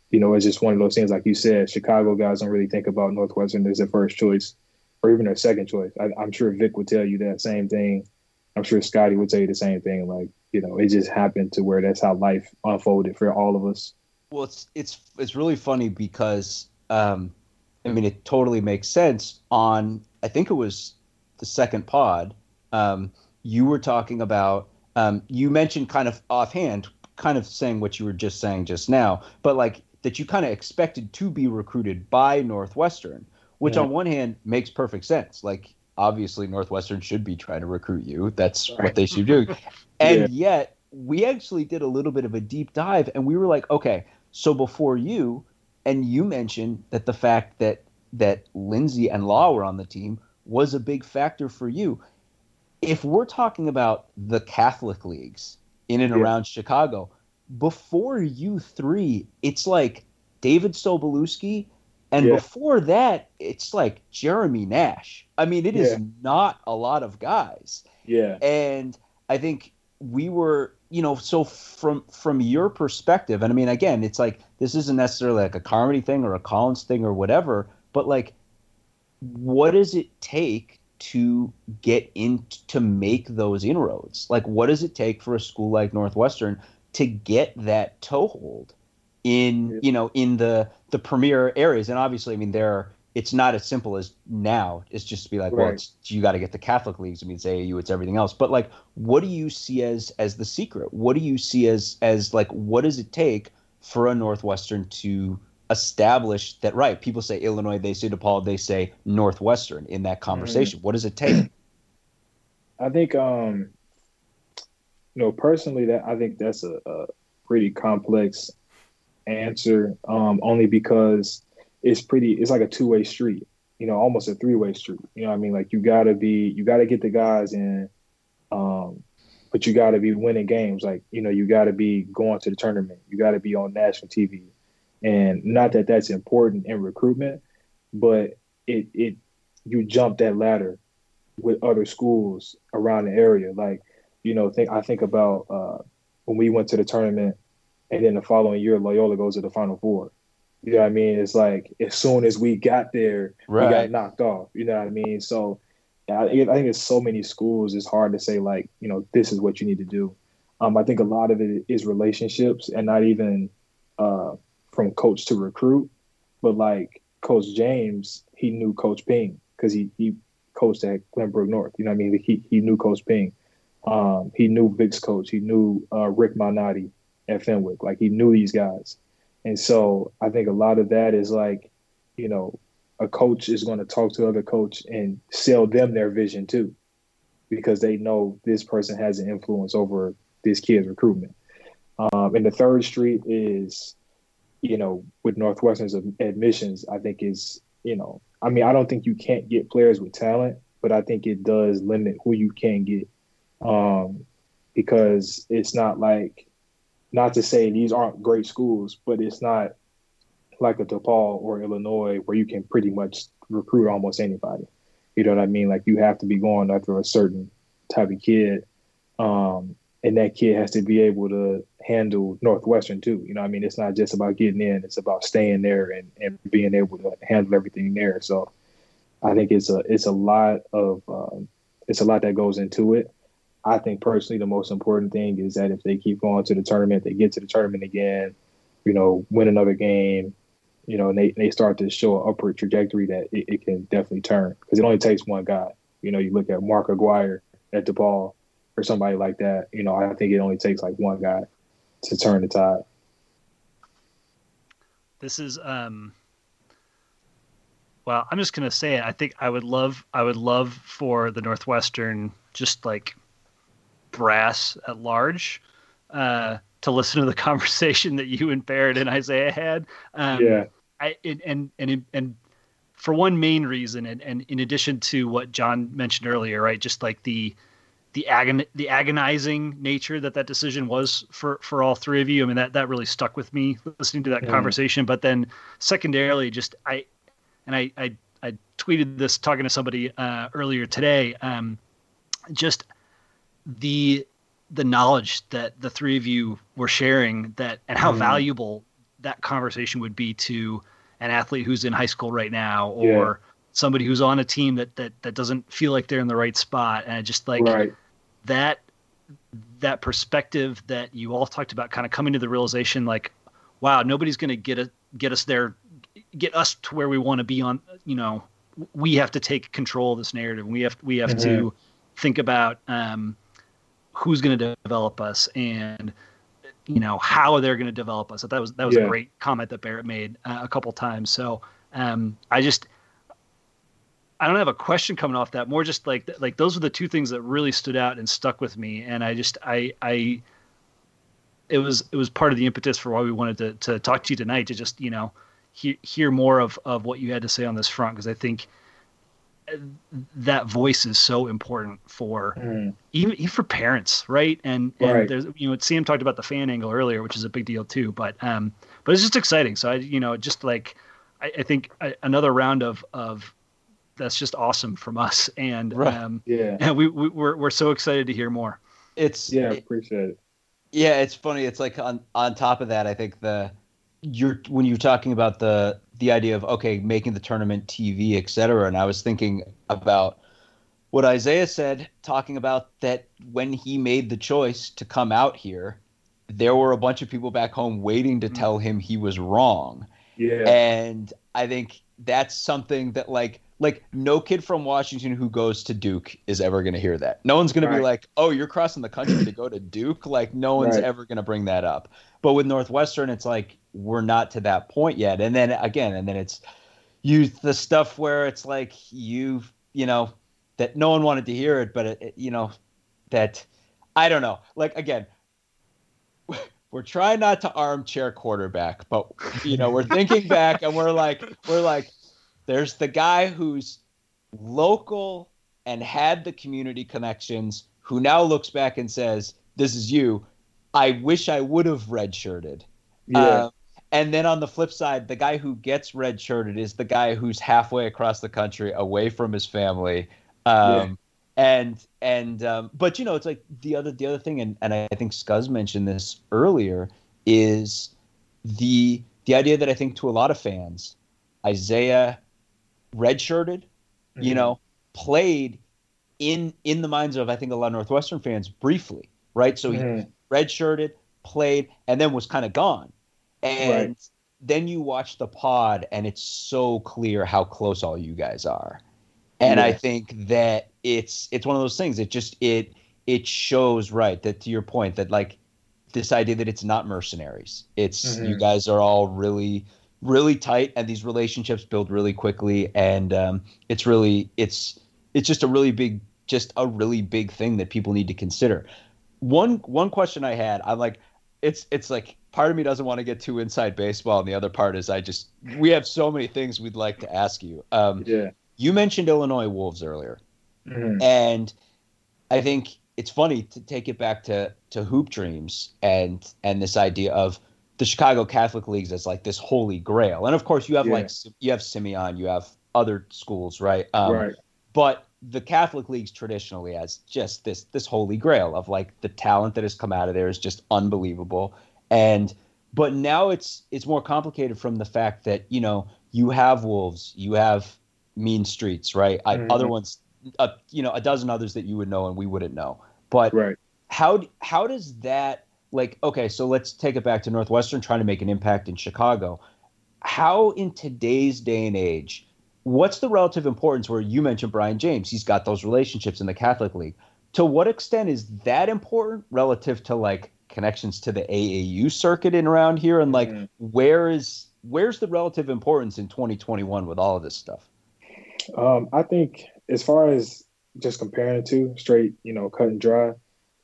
you know, it's just one of those things, like you said, Chicago guys don't really think about Northwestern as their first choice or even their second choice. I, am sure Vic would tell you that same thing I'm sure Scotty would tell you the same thing. Like, you know, it just happened to where that's how life unfolded for all of us. Well, it's it's it's really funny because um, I mean, it totally makes sense. On I think it was the second pod, um, you were talking about. Um, you mentioned kind of offhand, kind of saying what you were just saying just now, but like that you kind of expected to be recruited by Northwestern, which yeah. on one hand makes perfect sense. Like obviously Northwestern should be trying to recruit you. That's right. what they should do. And yeah. yet we actually did a little bit of a deep dive and we were like, okay, so before you, and you mentioned that the fact that that Lindsey and Law were on the team was a big factor for you. If we're talking about the Catholic leagues in and yeah. around Chicago, before you three, it's like David Sobolewski and yeah. before that, it's like Jeremy Nash. I mean, it yeah. is not a lot of guys. Yeah. And I think we were, you know, so from from your perspective, and I mean, again, it's like this isn't necessarily like a Carmody thing or a Collins thing or whatever, but like, what does it take to get in to make those inroads? Like, what does it take for a school like Northwestern to get that toehold? in Yeah. you know in the the premier areas. And obviously i mean there it's not as simple as now. It's just to be like well Right. it's you got to get the catholic leagues. I mean it's aau it's everything else. But like what do you see as as the secret? What do you see as as like what does it take for a northwestern to establish that right people say illinois they say depaul they say northwestern in that conversation. What does it take? I think, um, you know, personally, that I think that's a, a pretty complex answer. Um, only because it's pretty, it's like a two way street. You know, almost a three way street. You know, I mean, like you gotta be, you gotta get the guys in, um, but you gotta be winning games. Like you know, you gotta be going to the tournament. You gotta be on national TV, and not that that's important in recruitment, but it it you jump that ladder with other schools around the area. Like, you know, think I think about uh, when we went to the tournament, and then the following year Loyola goes to the Final Four. You know what I mean? It's like as soon as we got there, we got knocked off. You know what I mean? So I, I think it's so many schools. It's hard to say like, you know, this is what you need to do. Um, I think a lot of it is relationships, and not even uh, from coach to recruit, but like Coach James, he knew Coach Ping because he he coached at Glenbrook North. You know what I mean? He he knew Coach Ping. Um, he knew Vic's coach. He knew uh, Rick Malnati at Fenwick. Like he knew these guys, and so I think a lot of that is like, you know, a coach is going to talk to other coach and sell them their vision too, because they know this person has an influence over this kid's recruitment. Um, and the third street is, you know, with Northwestern's admissions, I think is, you know, I mean, I don't think you can't get players with talent, but I think it does limit who you can get. Um, because it's not like, not to say these aren't great schools, but it's not like a DePaul or Illinois where you can pretty much recruit almost anybody. You know what I mean? Like you have to be going after a certain type of kid. Um, and that kid has to be able to handle Northwestern too. You know, I mean, it's not just about getting in; it's about staying there and, and being able to handle everything there. So, I think it's a it's a lot of um, it's a lot that goes into it. I think personally, the most important thing is that if they keep going to the tournament, they get to the tournament again, you know, win another game, you know, and they, they start to show an upward trajectory that it, it can definitely turn because it only takes one guy. You know, you look at Mark Aguirre at the DePaul or somebody like that. You know, I think it only takes like one guy to turn the tide. This is um well, I'm just gonna say it. I think I would love I would love for the Northwestern just like brass at large uh to listen to the conversation that you and Barrett and Isiah had. Um yeah, I and and and, and for one main reason, and, and in addition to what John mentioned earlier, right? Just like the the agon the agonizing nature that that decision was for for all three of you. I mean that that really stuck with me listening to that Yeah. conversation. But then secondarily, just I and I I, I tweeted this talking to somebody uh, earlier today. Um, just the the knowledge that the three of you were sharing that and how Mhm. valuable that conversation would be to an athlete who's in high school right now or Yeah. somebody who's on a team that that that doesn't feel like they're in the right spot and I just like right. that that perspective that you all talked about kind of coming to the realization like wow nobody's going to get a, get us there get us to where we want to be on you know we have to take control of this narrative we have we have to think about um, who's going to develop us and you know how they're going to develop us So that was that was Yeah. a great comment that Barrett made uh, a couple times so um, I just I don't have a question coming off that. More just like like those are the two things that really stood out and stuck with me. And I just I I it was it was part of the impetus for why we wanted to to talk to you tonight to just you know hear hear more of of what you had to say on this front because I think that voice is so important for Mhm. even, even for parents, right? And and Right. there's you know Sam talked about the fan angle earlier, which is a big deal too. But um, but it's just exciting. So I you know just like I, I think I, another round of of that's just awesome from us, and Right. um, Yeah, and we, we we're we're so excited to hear more. it's yeah, it- appreciate it. Yeah, it's funny. It's like on on top of that, I think the you're when you're talking about the the idea of okay, making the tournament TV, et cetera, and I was thinking about what Isiah said, talking about that when he made the choice to come out here, there were a bunch of people back home waiting to mm. tell him he was wrong. Yeah. And I think that's something that like like no kid from Washington who goes to Duke is ever going to hear that. No one's going to be like, "Oh, you're crossing the country to go to Duke." Like no one's Right. ever going to bring that up. But with Northwestern, it's like we're not to that point yet. And then again, and then it's you the stuff where it's like you you know that no one wanted to hear it, but it, it- you know that I don't know. Like again, we're trying not to armchair quarterback, but you know we're thinking back and we're like we're like there's the guy who's local and had the community connections who now looks back and says this is you i wish i would have redshirted yeah. uh, and then on the flip side, the guy who gets redshirted is the guy who's halfway across the country, away from his family. Um, And and um, but you know, it's like the other the other thing, and, and I think Scuzz mentioned this earlier, is the the idea that I think to a lot of fans, Isiah redshirted, you Mhm. know, played in in the minds of I think a lot of Northwestern fans briefly, right? So he Mhm. redshirted, played, and then was kind of gone. And Right. then you watch the pod, and it's so clear how close all you guys are. And I think that it's it's one of those things. It just it it shows right that to your point that like this idea that it's not mercenaries. It's you Mhm. guys are all really really tight, and these relationships build really quickly, and um, it's really it's it's just a really big just a really big thing that people need to consider. One one question I had, I'm like, it's it's like part of me doesn't want to get too inside baseball, and the other part is I just we have so many things we'd like to ask you. Um, Yeah. you mentioned Illinois Wolves earlier, Mhm. and I think it's funny to take it back to to hoop dreams and and this idea of the Chicago Catholic leagues as like this holy grail. And of course, you have Yeah. like you have Simeon, you have other schools, right? Um, right. but the Catholic leagues traditionally as just this this holy grail of like the talent that has come out of there is just unbelievable. And but now it's it's more complicated from the fact that you know you have wolves, you have mean streets, right? I, Mhm. Other ones, uh, you know, a dozen others that you would know and we wouldn't know. But Right. how how does that like okay so let's take it back to northwestern trying to make an impact in chicago how in today's day and age what's the relative importance where you mentioned brian james he's got those relationships in the catholic league to what extent is that important relative to like connections to the aau circuit in around here and like Mhm. where is where's the relative importance in 2021 with all of this stuff Um, I think as far as just comparing the two, straight, you know, cut and dry,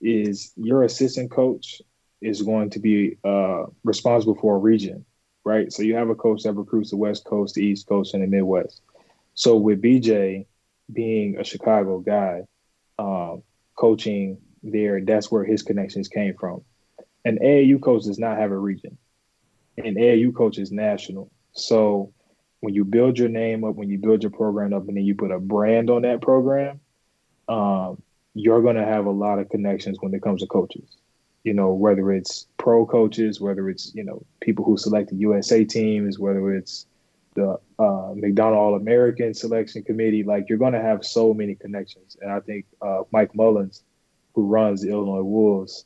is your assistant coach is going to be uh, responsible for a region, right? So you have a coach that recruits the West Coast, the East Coast, and the Midwest. So with BJ being a Chicago guy, um, coaching there, that's where his connections came from. An AAU coach does not have a region. An AAU coach is national. So when you build your name up, when you build your program up, and then you put a brand on that program, um, you're going to have a lot of connections when it comes to coaches. You know, whether it's pro coaches, whether it's you know people who select the USA teams, whether it's the uh, McDonald All American Selection Committee, like you're going to have so many connections. And I think uh, Mike Mullins, who runs the Illinois Wolves,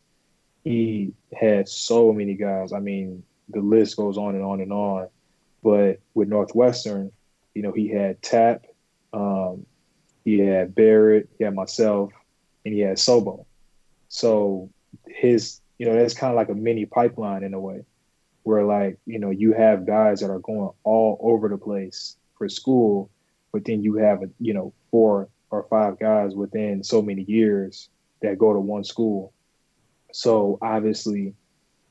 he had so many guys. I mean, the list goes on and on and on. But with Northwestern, you know, he had Tap, um, he had Barrett, he had myself, and he had Sobo. So his, you know, that's kind of like a mini pipeline in a way, where like, you know, you have guys that are going all over the place for school, but then you have, you know, four or five guys within so many years that go to one school. So obviously,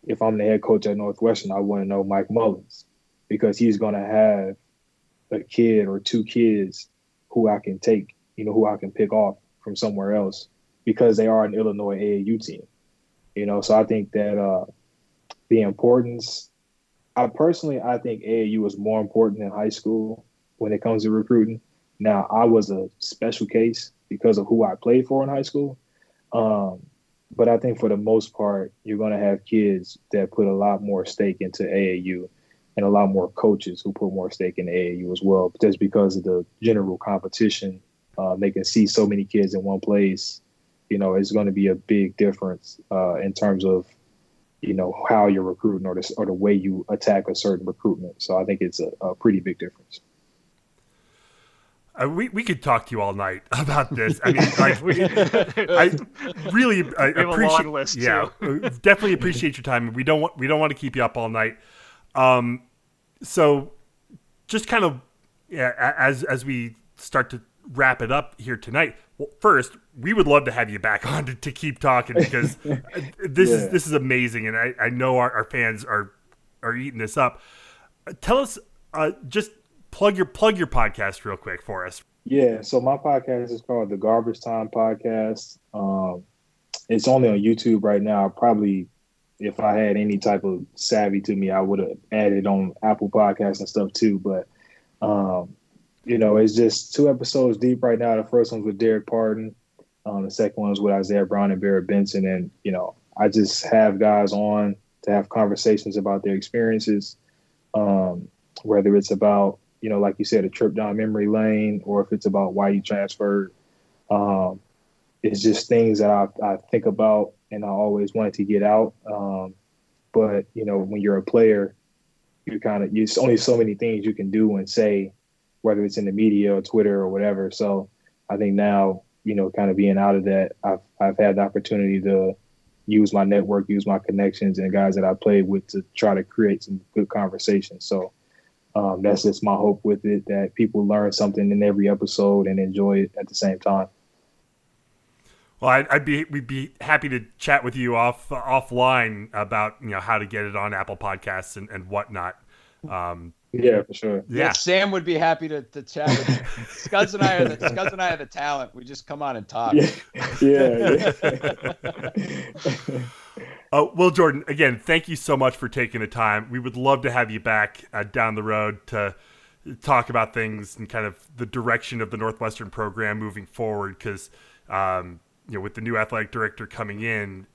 if I'm the head coach at Northwestern, I want to know Mike Mullins because he's going to have a kid or two kids who I can take, you know, who I can pick off from somewhere else because they are an Illinois AAU team. You know, so I think that uh, the importance, I personally, I think AAU is more important in high school when it comes to recruiting. Now, I was a special case because of who I played for in high school. Um, but I think for the most part, you're going to have kids that put a lot more stake into AAU and a lot more coaches who put more stake in AAU as well, just because of the general competition. Uh, they can see so many kids in one place. You know, it's going to be a big difference uh, in terms of you know how you're recruiting or the, or the way you attack a certain recruitment. So I think it's a, a pretty big difference. Uh, we, we could talk to you all night about this. I mean, like, we, I really I We appreciate. long list, yeah, uh, definitely appreciate your time. We don't want we don't want to keep you up all night. Um, so just kind of yeah, as as we start to wrap it up here tonight. Well, first, we would love to have you back on to, to keep talking because uh, this is this is amazing, and I, I know our, our fans are are eating this up. Uh, Tell us, uh, just plug your plug your podcast real quick for us. Yeah, so my podcast is called the Garbage Time Podcast. Um, it's only on YouTube right now. Probably, if I had any type of savvy to me, I would have added on Apple Podcasts and stuff too. But, um, you know, it's just two episodes deep right now. The first one's with Dererk Pardon. Um, the second one's with Isiah Brown and Barrett Benson. And, you know, I just have guys on to have conversations about their experiences, um, whether it's about you know, like you said, a trip down memory lane, or if it's about why you transferred. Um, it's just things that I, I think about and I always wanted to get out. Um, but you know, when you're a player, you kind of it's only so many things you can do and say, whether it's in the media or Twitter or whatever. So I think now, you know, kind of being out of that, I've I've had the opportunity to use my network, use my connections, and guys that I played with to try to create some good conversations. So um, that's just my hope with it that people learn something in every episode and enjoy it at the same time. Well, I'd, I'd be we'd be happy to chat with you off offline about you know how to get it on Apple Podcasts and, and whatnot. Um, Yeah, for sure. yeah, Sam would be happy to, to chat with. Scuds and I are the Scuds and I are the talent. We just come on and talk. Yeah, yeah. yeah. Uh, well, Jordan, again, thank you so much for taking the time. We would love to have you back uh, down the road to talk about things and kind of the direction of the Northwestern program moving forward. Because um, you know, with the new athletic director coming in,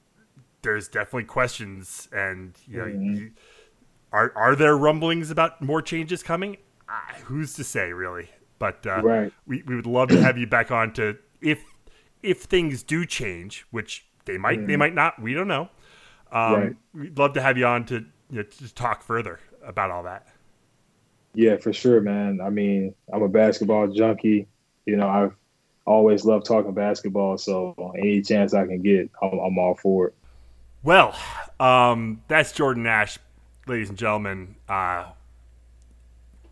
there's definitely questions, and you know, Mhm. you, are are there rumblings about more changes coming? Ah, who's to say, really? But uh, Right. we, we would love to have you back on to if if things do change, which they might they might not. We don't know. Um, Right. We'd love to have you on to you know, to talk further about all that. Yeah, for sure, man. I mean, I'm a basketball junkie. You know, I've always loved talking basketball. So any chance I can get, I'm, I'm all for it. Well, um, that's Jordan Nash, ladies and gentlemen. Uh,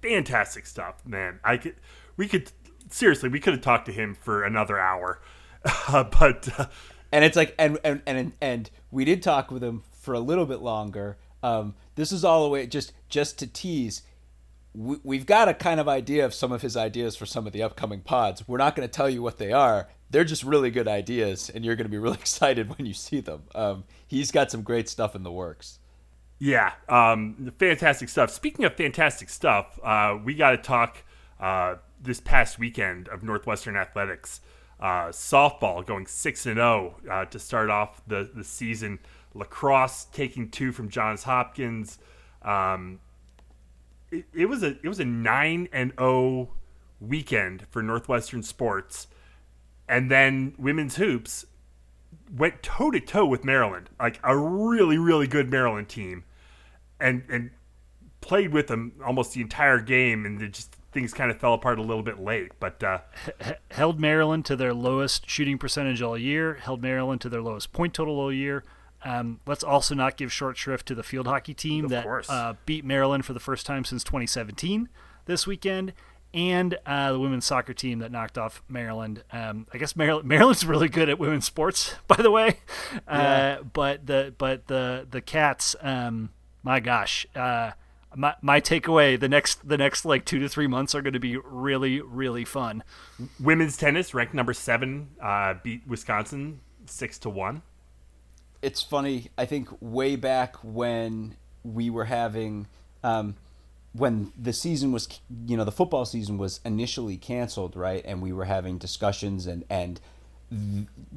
fantastic stuff, man. I could, we could seriously, we could have talked to him for another hour, uh, but uh, and it's like and and and and we did talk with him for a little bit longer. Um this is all the way just just to tease we, we've got a kind of idea of some of his ideas for some of the upcoming pods. We're not going to tell you what they are. They're just really good ideas and you're going to be really excited when you see them. Um he's got some great stuff in the works Yeah, um, fantastic stuff. Speaking of fantastic stuff, uh, we got to talk uh, this past weekend of Northwestern athletics. Uh, softball going six and zero uh, to start off the the season. Lacrosse taking two from Johns Hopkins. Um, it, it was a it was a nine and zero weekend for Northwestern sports, and then women's hoops went toe to toe with Maryland, like a really really good Maryland team, and and played with them almost the entire game, and just things kind of fell apart a little bit late. But uh, H- held Maryland to their lowest shooting percentage all year, held Maryland to their lowest point total all year. Um, let's also not give short shrift to the field hockey team that uh, beat Maryland for the first time since 2017 this weekend, and uh, the women's soccer team that knocked off Maryland. Um, I guess Maryland, Maryland's really good at women's sports, by the way. Uh, but the but the the cats, um, my gosh. Uh, my, my takeaway the next the next like two to three months are going to be really really fun women's tennis ranked number seven uh, beat Wisconsin six to one. it's funny. I think way back when we were having, um, when the season was, you know, the football season was initially canceled, right? And we were having discussions and and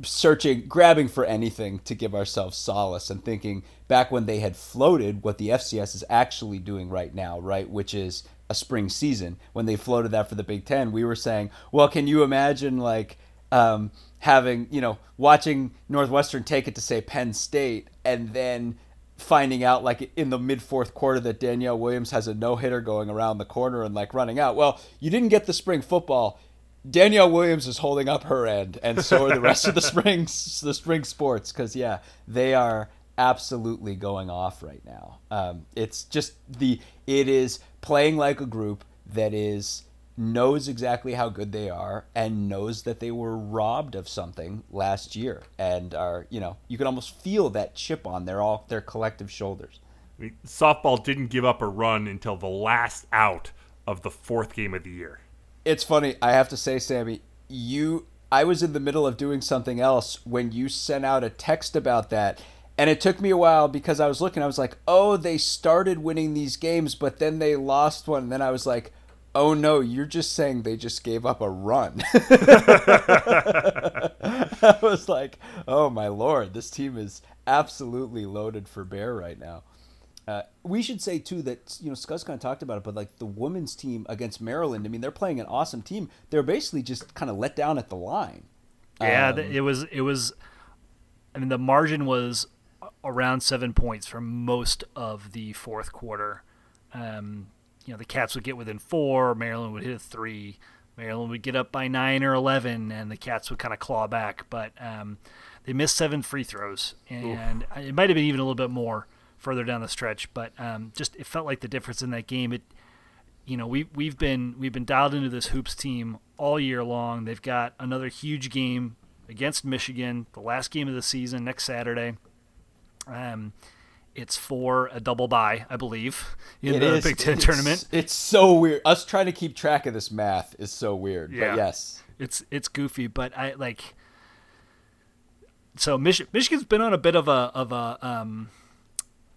searching, grabbing for anything to give ourselves solace, and thinking back when they had floated what the FCS is actually doing right now, right? Which is a spring season. When they floated that for the Big Ten, we were saying, well, can you imagine like um, having you know watching Northwestern take it to say Penn State and then finding out like in the mid fourth quarter that Danielle Williams has a no hitter going around the corner and like running out. Well, you didn't get the spring football. Danielle Williams is holding up her end, and so are the rest of the spring the spring sports because yeah, they are absolutely going off right now. Um, it's just the it is playing like a group that is knows exactly how good they are and knows that they were robbed of something last year and are you know you can almost feel that chip on their all their collective shoulders. I mean, softball didn't give up a run until the last out of the fourth game of the year. It's funny. I have to say, Sammy, you. I was in the middle of doing something else when you sent out a text about that. And it took me a while because I was looking. I was like, oh, they started winning these games, but then they lost one. And then I was like, oh no, you're just saying they just gave up a run. I was like, oh my lord, this team is absolutely loaded for bear right now. Uh, we should say too that you know Scott's kind of talked about it, but like the women's team against Maryland, I mean they're playing an awesome team. They're basically just kind of let down at the line. Yeah, um, it was it was. I mean the margin was around seven points for most of the fourth quarter. Um, you know the Cats would get within four, Maryland would hit a three, Maryland would get up by nine or eleven, and the Cats would kind of claw back. But um, they missed seven free throws, and Oof. it might have been even a little bit more further down the stretch. But um, just it felt like the difference in that game. It, you know, we we've been we've been dialed into this hoops team all year long. They've got another huge game against Michigan, the last game of the season next Saturday. Um, it's for a double bye, I believe, in it the is. Big Ten it's, tournament. It's so weird. Us trying to keep track of this math is so weird. Yeah. But yes, it's it's goofy, but I like. So Mich- Michigan's been on a bit of a of a um,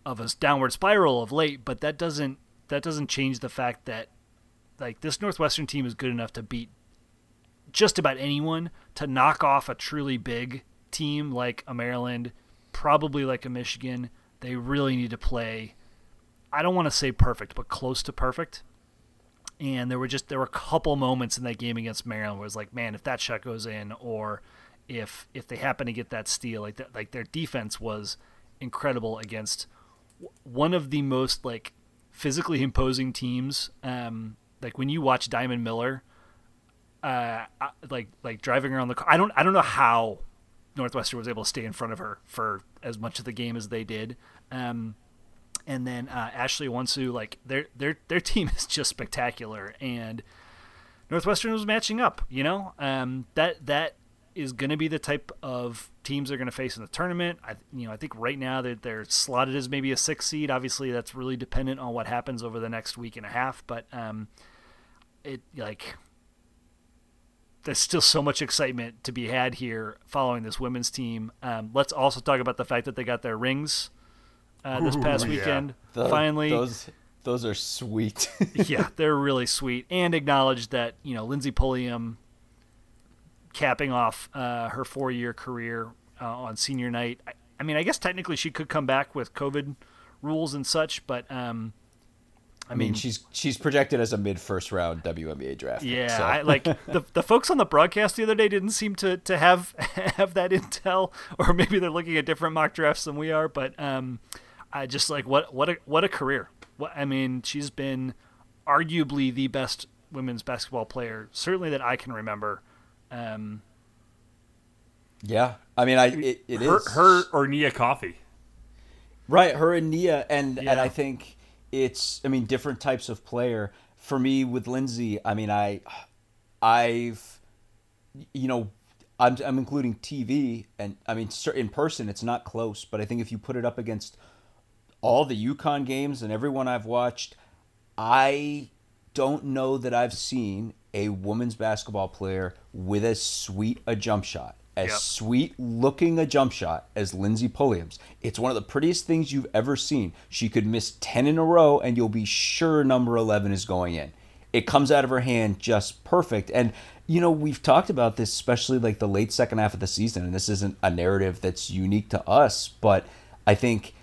of a downward spiral of late, but that doesn't that doesn't change the fact that like this Northwestern team is good enough to beat just about anyone to knock off a truly big team like a Maryland, probably like a Michigan they really need to play. I don't want to say perfect, but close to perfect. And there were just there were a couple moments in that game against Maryland where it was like, man, if that shot goes in, or if if they happen to get that steal, like that, like their defense was incredible against one of the most like physically imposing teams. Um, like when you watch Diamond Miller, uh, like like driving around the car. I don't I don't know how Northwestern was able to stay in front of her for as much of the game as they did. Um, and then uh, Ashley Owusu, like their their their team is just spectacular, and Northwestern was matching up. You know, um, that that is going to be the type of teams they're going to face in the tournament. I you know I think right now they're, they're slotted as maybe a six seed. Obviously, that's really dependent on what happens over the next week and a half. But um, it like there's still so much excitement to be had here following this women's team. Um, let's also talk about the fact that they got their rings uh, this past Ooh, weekend. Yeah. The, Finally, those those are sweet. yeah, they're really sweet, and acknowledge that you know Lindsey Pulliam capping off uh, her four year career uh, on senior night. I, I, mean, I guess technically she could come back with COVID rules and such, but um, I mean, she's she's projected as a mid first round WNBA draft. Yeah, so. I, like the the folks on the broadcast the other day didn't seem to, to have have that intel, or maybe they're looking at different mock drafts than we are. But um, I just like what what a what a career. What I mean, she's been arguably the best women's basketball player, certainly that I can remember. Um, yeah, I mean, I it, it her, is. her or Nia Coffey, right? Her and Nia, and yeah. and I think it's I mean different types of player. For me with Lindsey, I mean I I've you know I'm I'm including TV and I mean in person it's not close, but I think if you put it up against all the UConn games and everyone I've watched, I don't know that I've seen a women's basketball player with as sweet a jump shot as yep. sweet looking a jump shot as Lindsey Pulliam's. It's one of the prettiest things you've ever seen. She could miss 10 in a row and you'll be sure number 11 is going in. It comes out of her hand just perfect. And, you know, we've talked about this, especially like the late second half of the season, and this isn't a narrative that's unique to us, but I think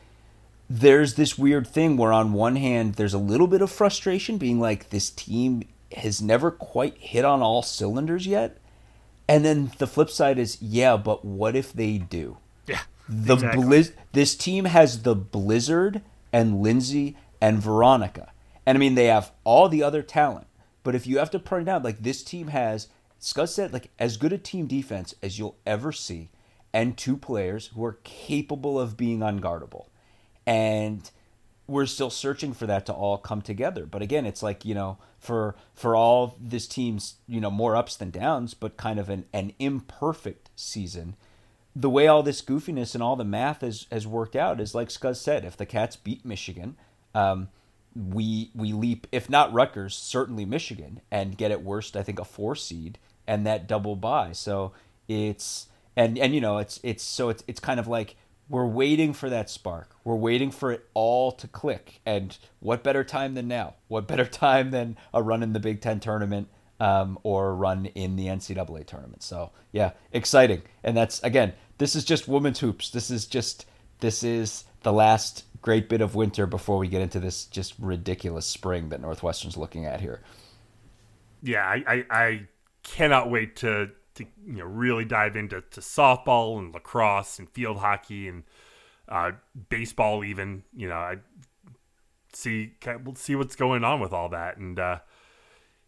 there's this weird thing where, on one hand, there's a little bit of frustration being like, this team has never quite hit on all cylinders yet and then the flip side is, yeah, but what if they do? Yeah. The Exactly. blizz- this team has the Blizzard and Lindsey and Veronica. And I mean they have all the other talent. But if you have to point out like this team has Scott said like as good a team defense as you'll ever see and two players who are capable of being unguardable. And we're still searching for that to all come together. But again, it's like, you know, for for all this team's, you know, more ups than downs, but kind of an, an imperfect season. The way all this goofiness and all the math has, has worked out is like Scuzz said, if the Cats beat Michigan, um, we we leap, if not Rutgers, certainly Michigan, and get at worst, I think, a four seed and that double bye. So it's and and you know it's it's so it's it's kind of like we're waiting for that spark. We're waiting for it all to click. And what better time than now? What better time than a run in the Big Ten tournament um, or a run in the NCAA tournament? So yeah, exciting. And that's again, this is just women's hoops. This is just this is the last great bit of winter before we get into this just ridiculous spring that Northwestern's looking at here. yeah, I, I, I cannot wait to to you know really dive into to softball and lacrosse and field hockey and uh, baseball even. You know, I see we'll see what's going on with all that and uh,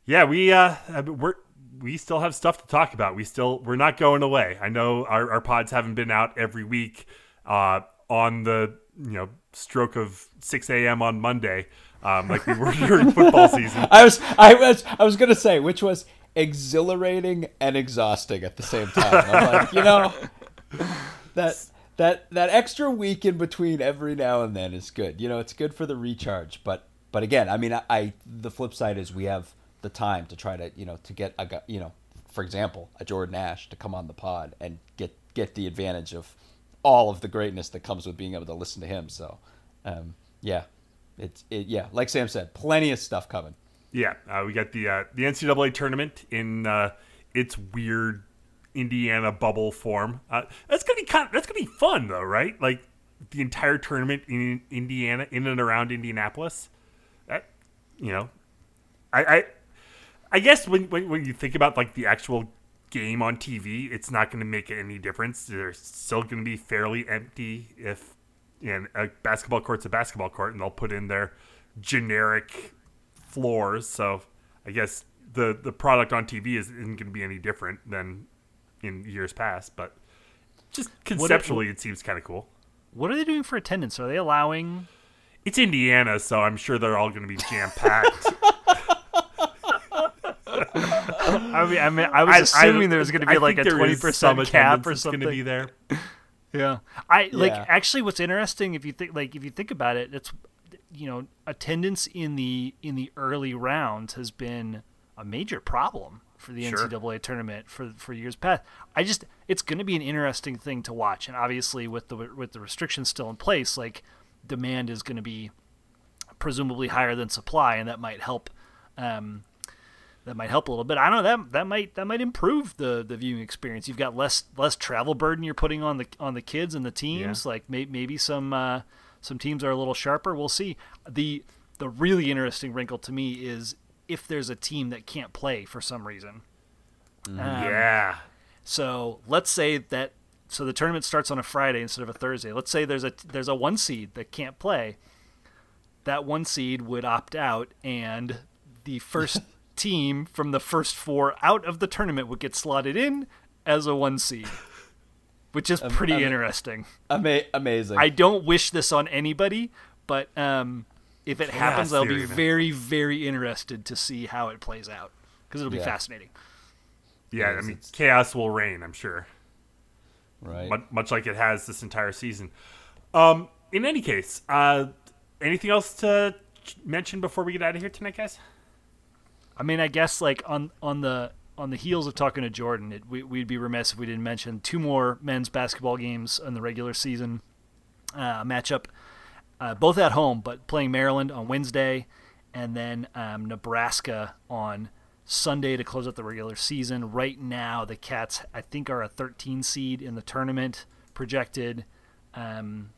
yeah, we uh we're we still have stuff to talk about. We still we're not going away. I know our, our pods haven't been out every week uh, on the you know stroke of 6 a.m. on Monday um, like we were during football season. I was I was I was gonna say which was exhilarating and exhausting at the same time. I'm like, you know, that that that extra week in between every now and then is good. You know, it's good for the recharge. But but again, I mean, I, I the flip side is we have the time to try to you know to get a you know, for example, a Jordan Nash to come on the pod and get get the advantage of all of the greatness that comes with being able to listen to him. So, um, yeah, it's it, yeah, like Sam said, plenty of stuff coming. Yeah, uh, we got the uh, the NCAA tournament in uh, its weird Indiana bubble form. Uh, that's gonna be kind. that's gonna be fun though, right? Like the entire tournament in Indiana, in and around Indianapolis. That you know, I I, I guess when, when when you think about like the actual game on TV, it's not going to make any difference. They're still going to be fairly empty if and a basketball court's a basketball court, and they'll put in their generic floors. So I guess the the product on TV is, isn't going to be any different than in years past, but just conceptually, it seems kind of cool. What are they doing for attendance? Are they allowing? It's Indiana, so I'm sure they're all going to be jam packed. I mean, I mean, I was assuming there was going to be like a twenty percent cap or something. Going to be there. Yeah, I like Yeah. actually. What's interesting if you think like if you think about it, it's you know attendance in the in the early rounds has been a major problem for the Sure. NCAA tournament for for years past. I just it's going to be an interesting thing to watch, and obviously with the with the restrictions still in place, like demand is going to be presumably higher than supply, and that might help. Um, that might help a little bit. I don't know that that might that might improve the the viewing experience. You've got less less travel burden you're putting on the on the kids and the teams. Like may, maybe some uh, some teams are a little sharper. We'll see. the The really interesting wrinkle to me is if there's a team that can't play for some reason. Um, yeah. So let's say that so the tournament starts on a Friday instead of a Thursday. Let's say there's a there's a one seed that can't play. That one seed would opt out, and the first team from the first four out of the tournament would get slotted in as a one seed, which is pretty I mean- interesting. Ama- amazing. I don't wish this on anybody, but um, if it happens, I'll be man. very very interested to see how it plays out because it'll be Yeah. fascinating. Yeah, I mean, it's- chaos will reign, I'm sure. right. much, much like it has this entire season. Um, in any case, uh, anything else to mention before we get out of here tonight, guys? I mean, I guess like on on the on the heels of talking to Jordan, it, we, we'd be remiss if we didn't mention two more men's basketball games in the regular season uh, matchup, uh, both at home, but playing Maryland on Wednesday, and then um, Nebraska on Sunday to close out the regular season. Right now, the Cats I think are a 13 seed in the tournament projected. Um,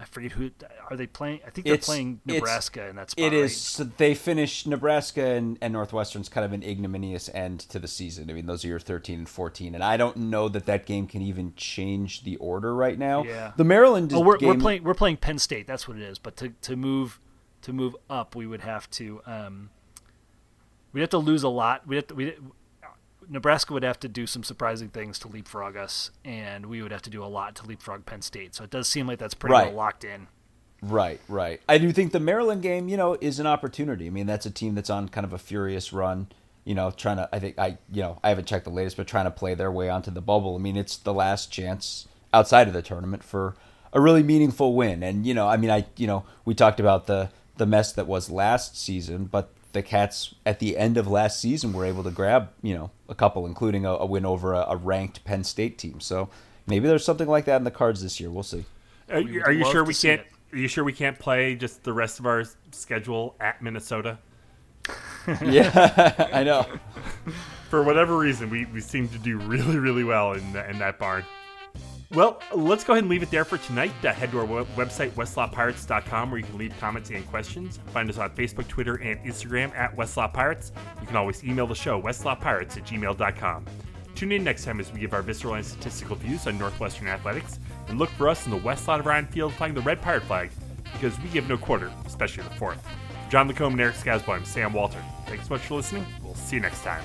I forget who are they playing. I think they're It's- playing Nebraska in that spot. It is. right? So they finished Nebraska and, and Northwestern's kind of an ignominious end to the season. I mean, those are your 13 and 14, and I don't know that that game can even change the order right now. Yeah. The Maryland Oh, we're, game. we're playing we're playing Penn State. That's what it is. But to, to move to move up, we would have to um, we'd have to lose a lot. We have to, we Nebraska would have to do some surprising things to leapfrog us, and we would have to do a lot to leapfrog Penn State. So it does seem like that's pretty Right. well locked in. Right, right. I do think the Maryland game, you know, is an opportunity. I mean, that's a team that's on kind of a furious run. You know, trying to. I think I, you know, I haven't checked the latest, but trying to play their way onto the bubble. I mean, it's the last chance outside of the tournament for a really meaningful win. And you know, I mean, I, you know, we talked about the the mess that was last season, but the Cats at the end of last season were able to grab, you know, a couple, including a, a win over a, a ranked Penn State team. So maybe there's something like that in the cards this year. We'll see. Are, We are you sure we can't? it. Are you sure we can't play just the rest of our schedule at Minnesota? Yeah, I know. For whatever reason, we, we seem to do really, really well in, the, in that barn. Well, let's go ahead and leave it there for tonight. Uh, head to our web- website, westlawpirates.com, where you can leave comments and questions. Find us on Facebook, Twitter, and Instagram at westlawpirates. You can always email the show, westlawpirates at gmail.com. Tune in next time as we give our visceral and statistical views on Northwestern athletics, and look for us in the west side of Ryan Field flying the red pirate flag, because we give no quarter, especially the fourth. John Lacombe and Eric Skasbo, I'm Sam Walter. Thanks so much for listening. We'll see you next time.